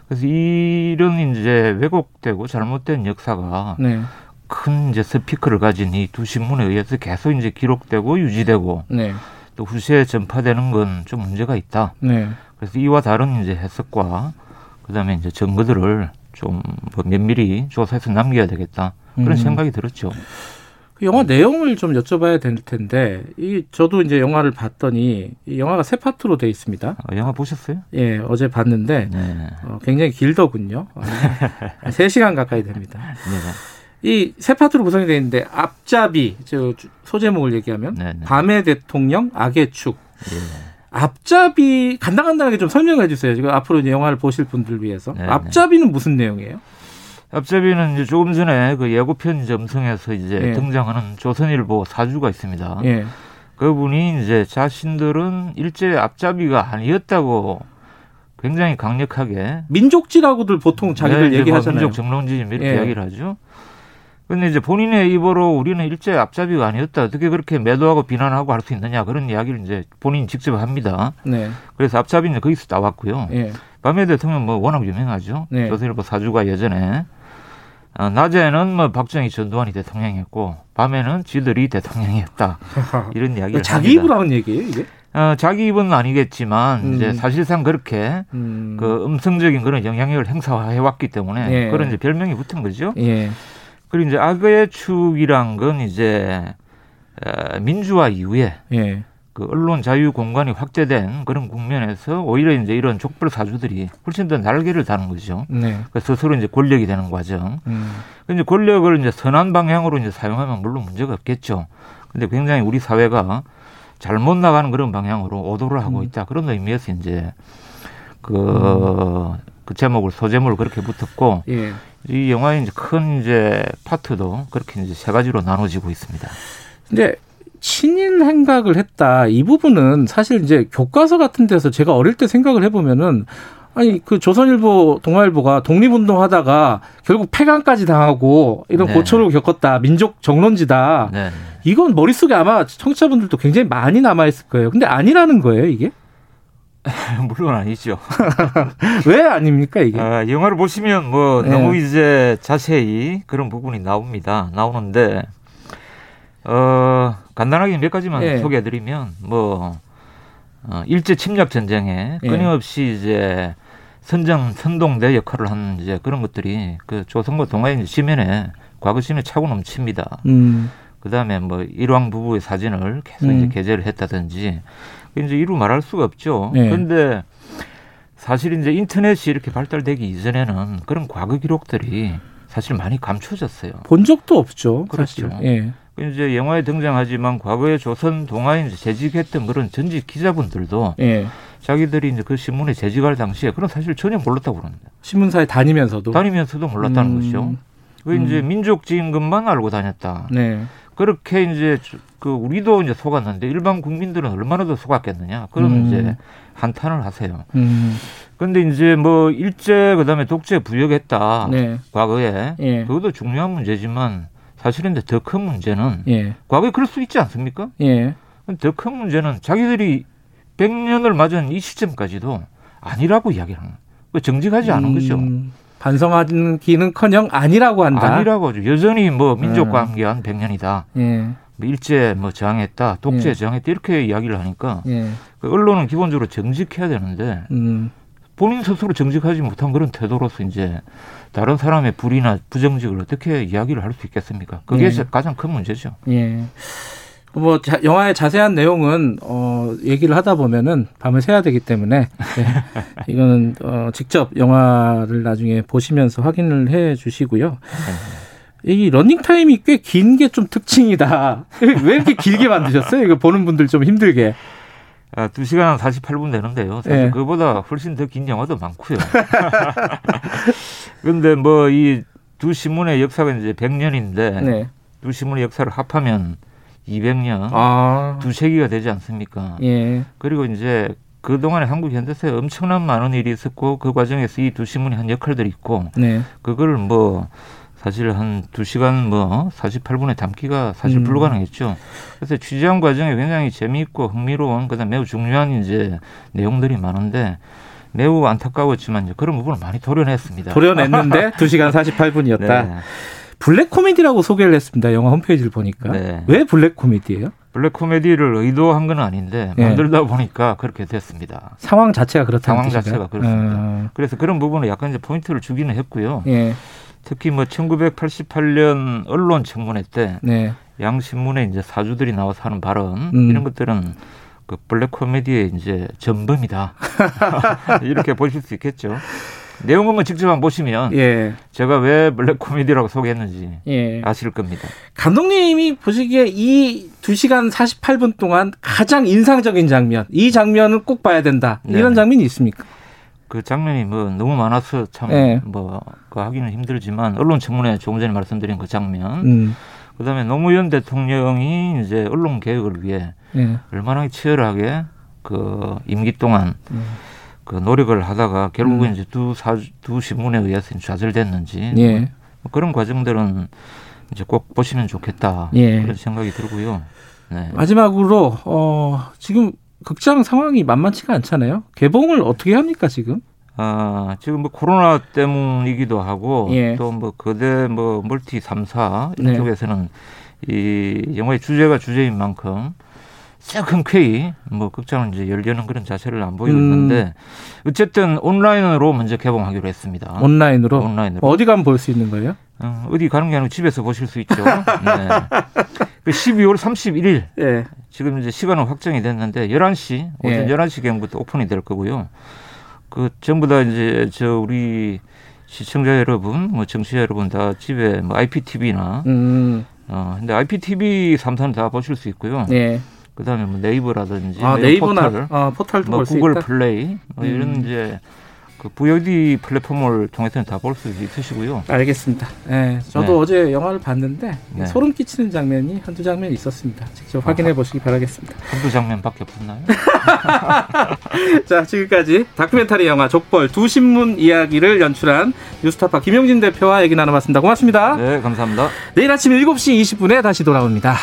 S17: 그래서 이런 이제 왜곡되고 잘못된 역사가 네. 큰 이제 스피커를 가진 이 두 신문에 의해서 계속 이제 기록되고 유지되고 네. 또 후세에 전파되는 건 좀 문제가 있다. 네. 그래서 이와 다른 이제 해석과 그다음에 이제 증거들을 좀뭐 면밀히 조사해서 남겨야 되겠다. 그런 음. 생각이 들었죠.
S2: 그 영화 내용을 좀 여쭤봐야 될 텐데 이 저도 이제 영화를 봤더니 이 영화가 세 파트로 돼 있습니다.
S17: 아, 영화 보셨어요?
S2: 예, 어제 봤는데 네. 어, 굉장히 길더군요. 아, 세 시간 가까이 됩니다. 네. 이세 파트로 구성이 되어 있는데 앞잡이 저 소제목을 얘기하면 네, 네. 밤의 대통령 악의 축. 예. 앞잡이 간단간단하게 좀 설명해 주세요. 지금 앞으로 영화를 보실 분들 위해서 네, 네. 앞잡이는 무슨 내용이에요?
S17: 앞잡이는 이제 조금 전에 그 예고편 점성에서 이제 예. 등장하는 조선일보 사주가 있습니다. 예. 그분이 이제 자신들은 일제 앞잡이가 아니었다고 굉장히 강력하게
S2: 민족지라고들 보통 자기들 네, 얘기하잖아요.
S17: 민족 정론지 이렇게 예. 이야기를 하죠. 근데 이제 본인의 입으로 우리는 일제 앞잡이가 아니었다. 어떻게 그렇게 매도하고 비난하고 할 수 있느냐 그런 이야기를 이제 본인이 직접 합니다. 네. 그래서 앞잡이는 거기서 나왔고요. 예. 밤의 대통령 뭐 워낙 유명하죠. 네. 조선일보 사주가 예전에 어, 낮에는 뭐 박정희 전두환이 대통령이었고 밤에는 지들이 대통령이었다 *laughs* 이런 이야기를
S2: 자기 입으로 하는 얘기예요 이게?
S17: 어, 자기 입은 아니겠지만 음. 이제 사실상 그렇게 음. 그 음성적인 그런 영향력을 행사해 왔기 때문에 예. 그런 이제 별명이 붙은 거죠. 예. 그리고 이제 악의 축이란 건 이제 어, 민주화 이후에 예. 그 언론 자유 공간이 확대된 그런 국면에서 오히려 이제 이런 족벌 사주들이 훨씬 더 날개를 다는 거죠. 네. 그 스스로 이제 권력이 되는 과정. 음. 이제 권력을 이제 선한 방향으로 이제 사용하면 물론 문제가 없겠죠. 근데 굉장히 우리 사회가 잘못 나가는 그런 방향으로 오도를 하고 음. 있다. 그런 의미에서 이제 그, 음. 그 제목을 소제목을 그렇게 붙었고 예. 이 영화의 이제 큰 이제 파트도 그렇게 이제 세 가지로 나눠지고 있습니다.
S2: 근데 친일 행각을 했다. 이 부분은 사실 이제 교과서 같은 데서 제가 어릴 때 생각을 해보면은 아니 그 조선일보 동아일보가 독립운동하다가 결국 폐간까지 당하고 이런 네. 고초를 겪었다 민족 정론지다 네. 이건 머릿속에 아마 청취자분들도 굉장히 많이 남아있을 거예요 근데 아니라는 거예요 이게 *laughs*
S17: 물론 아니죠 *laughs*
S2: 왜 아닙니까 이게
S17: 아, 영화를 보시면 뭐 네. 너무 이제 자세히 그런 부분이 나옵니다 나오는데 어, 간단하게 몇 가지만 예. 소개해드리면 뭐 어, 일제 침략 전쟁에 예. 끊임없이 이제 선정 선동대 역할을 하는 이제 그런 것들이 그 조선과 동아의 시면에 과거 시면에 차고 넘칩니다. 음. 그다음에 뭐 일왕 부부의 사진을 계속 음. 이제 게재를 했다든지 이제 이루 말할 수가 없죠. 예. 그런데 사실 이제 인터넷이 이렇게 발달되기 이전에는 그런 과거 기록들이 사실 많이 감춰졌어요.
S2: 본 적도 없죠.
S17: 그렇죠. 예. 이제 영화에 등장하지만 과거에 조선 동아에 이제 재직했던 그런 전직 기자분들도 예. 자기들이 이제 그 신문에 재직할 당시에 그런 사실 전혀 몰랐다고 그럽니다.
S2: 신문사에 다니면서도
S17: 다니면서도 몰랐다는 음. 것이죠. 그 이제 음. 민족 지임금만 알고 다녔다. 네. 그렇게 이제 그 우리도 이제 속았는데 일반 국민들은 얼마나 더 속았겠느냐. 그런 음. 이제 한탄을 하세요. 음. 근데 이제 뭐 일제 그다음에 독재 부역했다. 네. 과거에 예. 그것도 중요한 문제지만 사실은 더큰 문제는 예. 과거에 그럴 수 있지 않습니까? 예. 더 큰 문제는 자기들이 100년을 맞은 이 시점까지도 아니라고 이야기하는 그 정직하지 않은 음, 거죠.
S2: 반성하기는커녕 아니라고 한다.
S17: 아니라고 하죠. 여전히 뭐 민족 관계한 예. 100년이다. 예. 뭐 일제 뭐 저항했다, 독재 예. 저항했다 이렇게 이야기를 하니까 예. 그 언론은 기본적으로 정직해야 되는데 음. 본인 스스로 정직하지 못한 그런 태도로서 이제 다른 사람의 불이나 부정직을 어떻게 이야기를 할 수 있겠습니까? 그게 예. 가장 큰 문제죠. 예.
S2: 뭐 자, 영화의 자세한 내용은 어 얘기를 하다 보면은 밤을 새야 되기 때문에 네. *laughs* 이거는 어 직접 영화를 나중에 보시면서 확인을 해 주시고요. 이 러닝 타임이 꽤 긴 게 좀 특징이다. *laughs* 왜 이렇게 길게 만드셨어요? 이거 보는 분들 좀 힘들게.
S17: 아, 2시간 48분 되는데요. 사실 네. 그보다 훨씬 더 긴 영화도 많고요. *laughs* 그런데 뭐 이 두 신문의 역사가 이제 100년인데 네. 두 신문의 역사를 합하면 200년, 아. 두 세기가 되지 않습니까? 예. 그리고 이제 그동안에 한국 현대사에 엄청난 많은 일이 있었고 그 과정에서 이 두 신문이 한 역할들이 있고 네. 그걸 뭐 사실 한 두시간뭐 48분에 담기가 사실 음. 불가능했죠. 그래서 취재한 과정에 굉장히 재미있고 흥미로운 그다음 매우 중요한 이제 내용들이 많은데 매우 안타까웠지만 그런 부분을 많이 도려냈습니다.
S2: 도려냈는데 *laughs* 2시간 48분이었다. 네. 블랙 코미디라고 소개를 했습니다. 영화 홈페이지를 보니까. 네. 왜 블랙 코미디예요?
S17: 블랙 코미디를 의도한 건 아닌데 네. 만들다 보니까 그렇게 됐습니다.
S2: 상황 자체가 그렇다는
S17: 상황 자체가 그렇습니다. 어. 그래서 그런 부분을 약간 이제 포인트를 주기는 했고요. 예. 특히 뭐 1988년 언론 청문회 때 네. 양 신문에 이제 사주들이 나와서 하는 발언 음. 이런 것들은 그 블랙 코미디의 이제 전범이다 *laughs* 이렇게 보실 수 있겠죠. 내용은 뭐 직접 한번 보시면 예. 제가 왜 블랙 코미디라고 소개했는지 예. 아실 겁니다.
S2: 감독님이 보시기에 이 2시간 48분 동안 가장 인상적인 장면, 이 장면은 꼭 봐야 된다. 이런 네. 장면이 있습니까?
S17: 그 장면이 뭐 너무 많아서 참뭐 네. 그 하기는 힘들지만 언론 청문회 조금 전에 말씀드린 그 장면. 음. 그다음에 노무현 대통령이 이제 언론 개혁을 위해 네. 얼마나 치열하게 그 임기 동안 음. 그 노력을 하다가 결국은 음. 이제 두 사, 두 신문에 의해서 좌절됐는지 예. 뭐 그런 과정들은 이제 꼭 보시면 좋겠다 예. 그런 생각이 들고요.
S2: 네. 마지막으로 어 지금 극장 상황이 만만치가 않잖아요. 개봉을 어떻게 합니까 지금?
S17: 어, 지금 뭐 코로나 때문이기도 하고 예. 또뭐 거대 뭐 멀티 3사 이쪽에서는 네. 이 영화의 주제가 주제인 만큼 흔쾌히 뭐 극장을 이제 열려는 그런 자세를 안 보이고 음. 있는데 어쨌든 온라인으로 먼저 개봉하기로 했습니다.
S2: 온라인으로? 온라인으로. 어디 가면 볼 수 있는 거예요?
S17: 어, 어디 가는 게 아니고 집에서 보실 수 있죠. 네. 12월 *laughs* 그 31일. 예. 지금 이제 시간은 확정이 됐는데 11시 오전 예. 11시 경부터 오픈이 될 거고요. 그 전부 다 이제 저 우리 시청자 여러분, 뭐 정치자 여러분 다 집에 뭐 IPTV나 음. 어 근데 IPTV 3사는 다 보실 수 있고요. 예. 그다음에 뭐 네이버라든지
S2: 아, 네이버나 포털, 아, 포털도
S17: 뭐 구글 플레이 뭐 이런 음. 이제 그 VOD 플랫폼을 통해서는 다 볼 수 있으시고요.
S2: 알겠습니다. 네, 저도 네. 어제 영화를 봤는데 네. 소름 끼치는 장면이 한두 장면 있었습니다. 직접 확인해 보시기 바라겠습니다.
S17: 한두 장면밖에 없나요? *laughs*
S2: 자, 지금까지 다큐멘터리 영화 족벌 두 신문 이야기를 연출한 뉴스타파 김용진 대표와 얘기 나눠봤습니다. 고맙습니다.
S17: 네, 감사합니다.
S2: 내일 아침 7시 20분에 다시 돌아옵니다.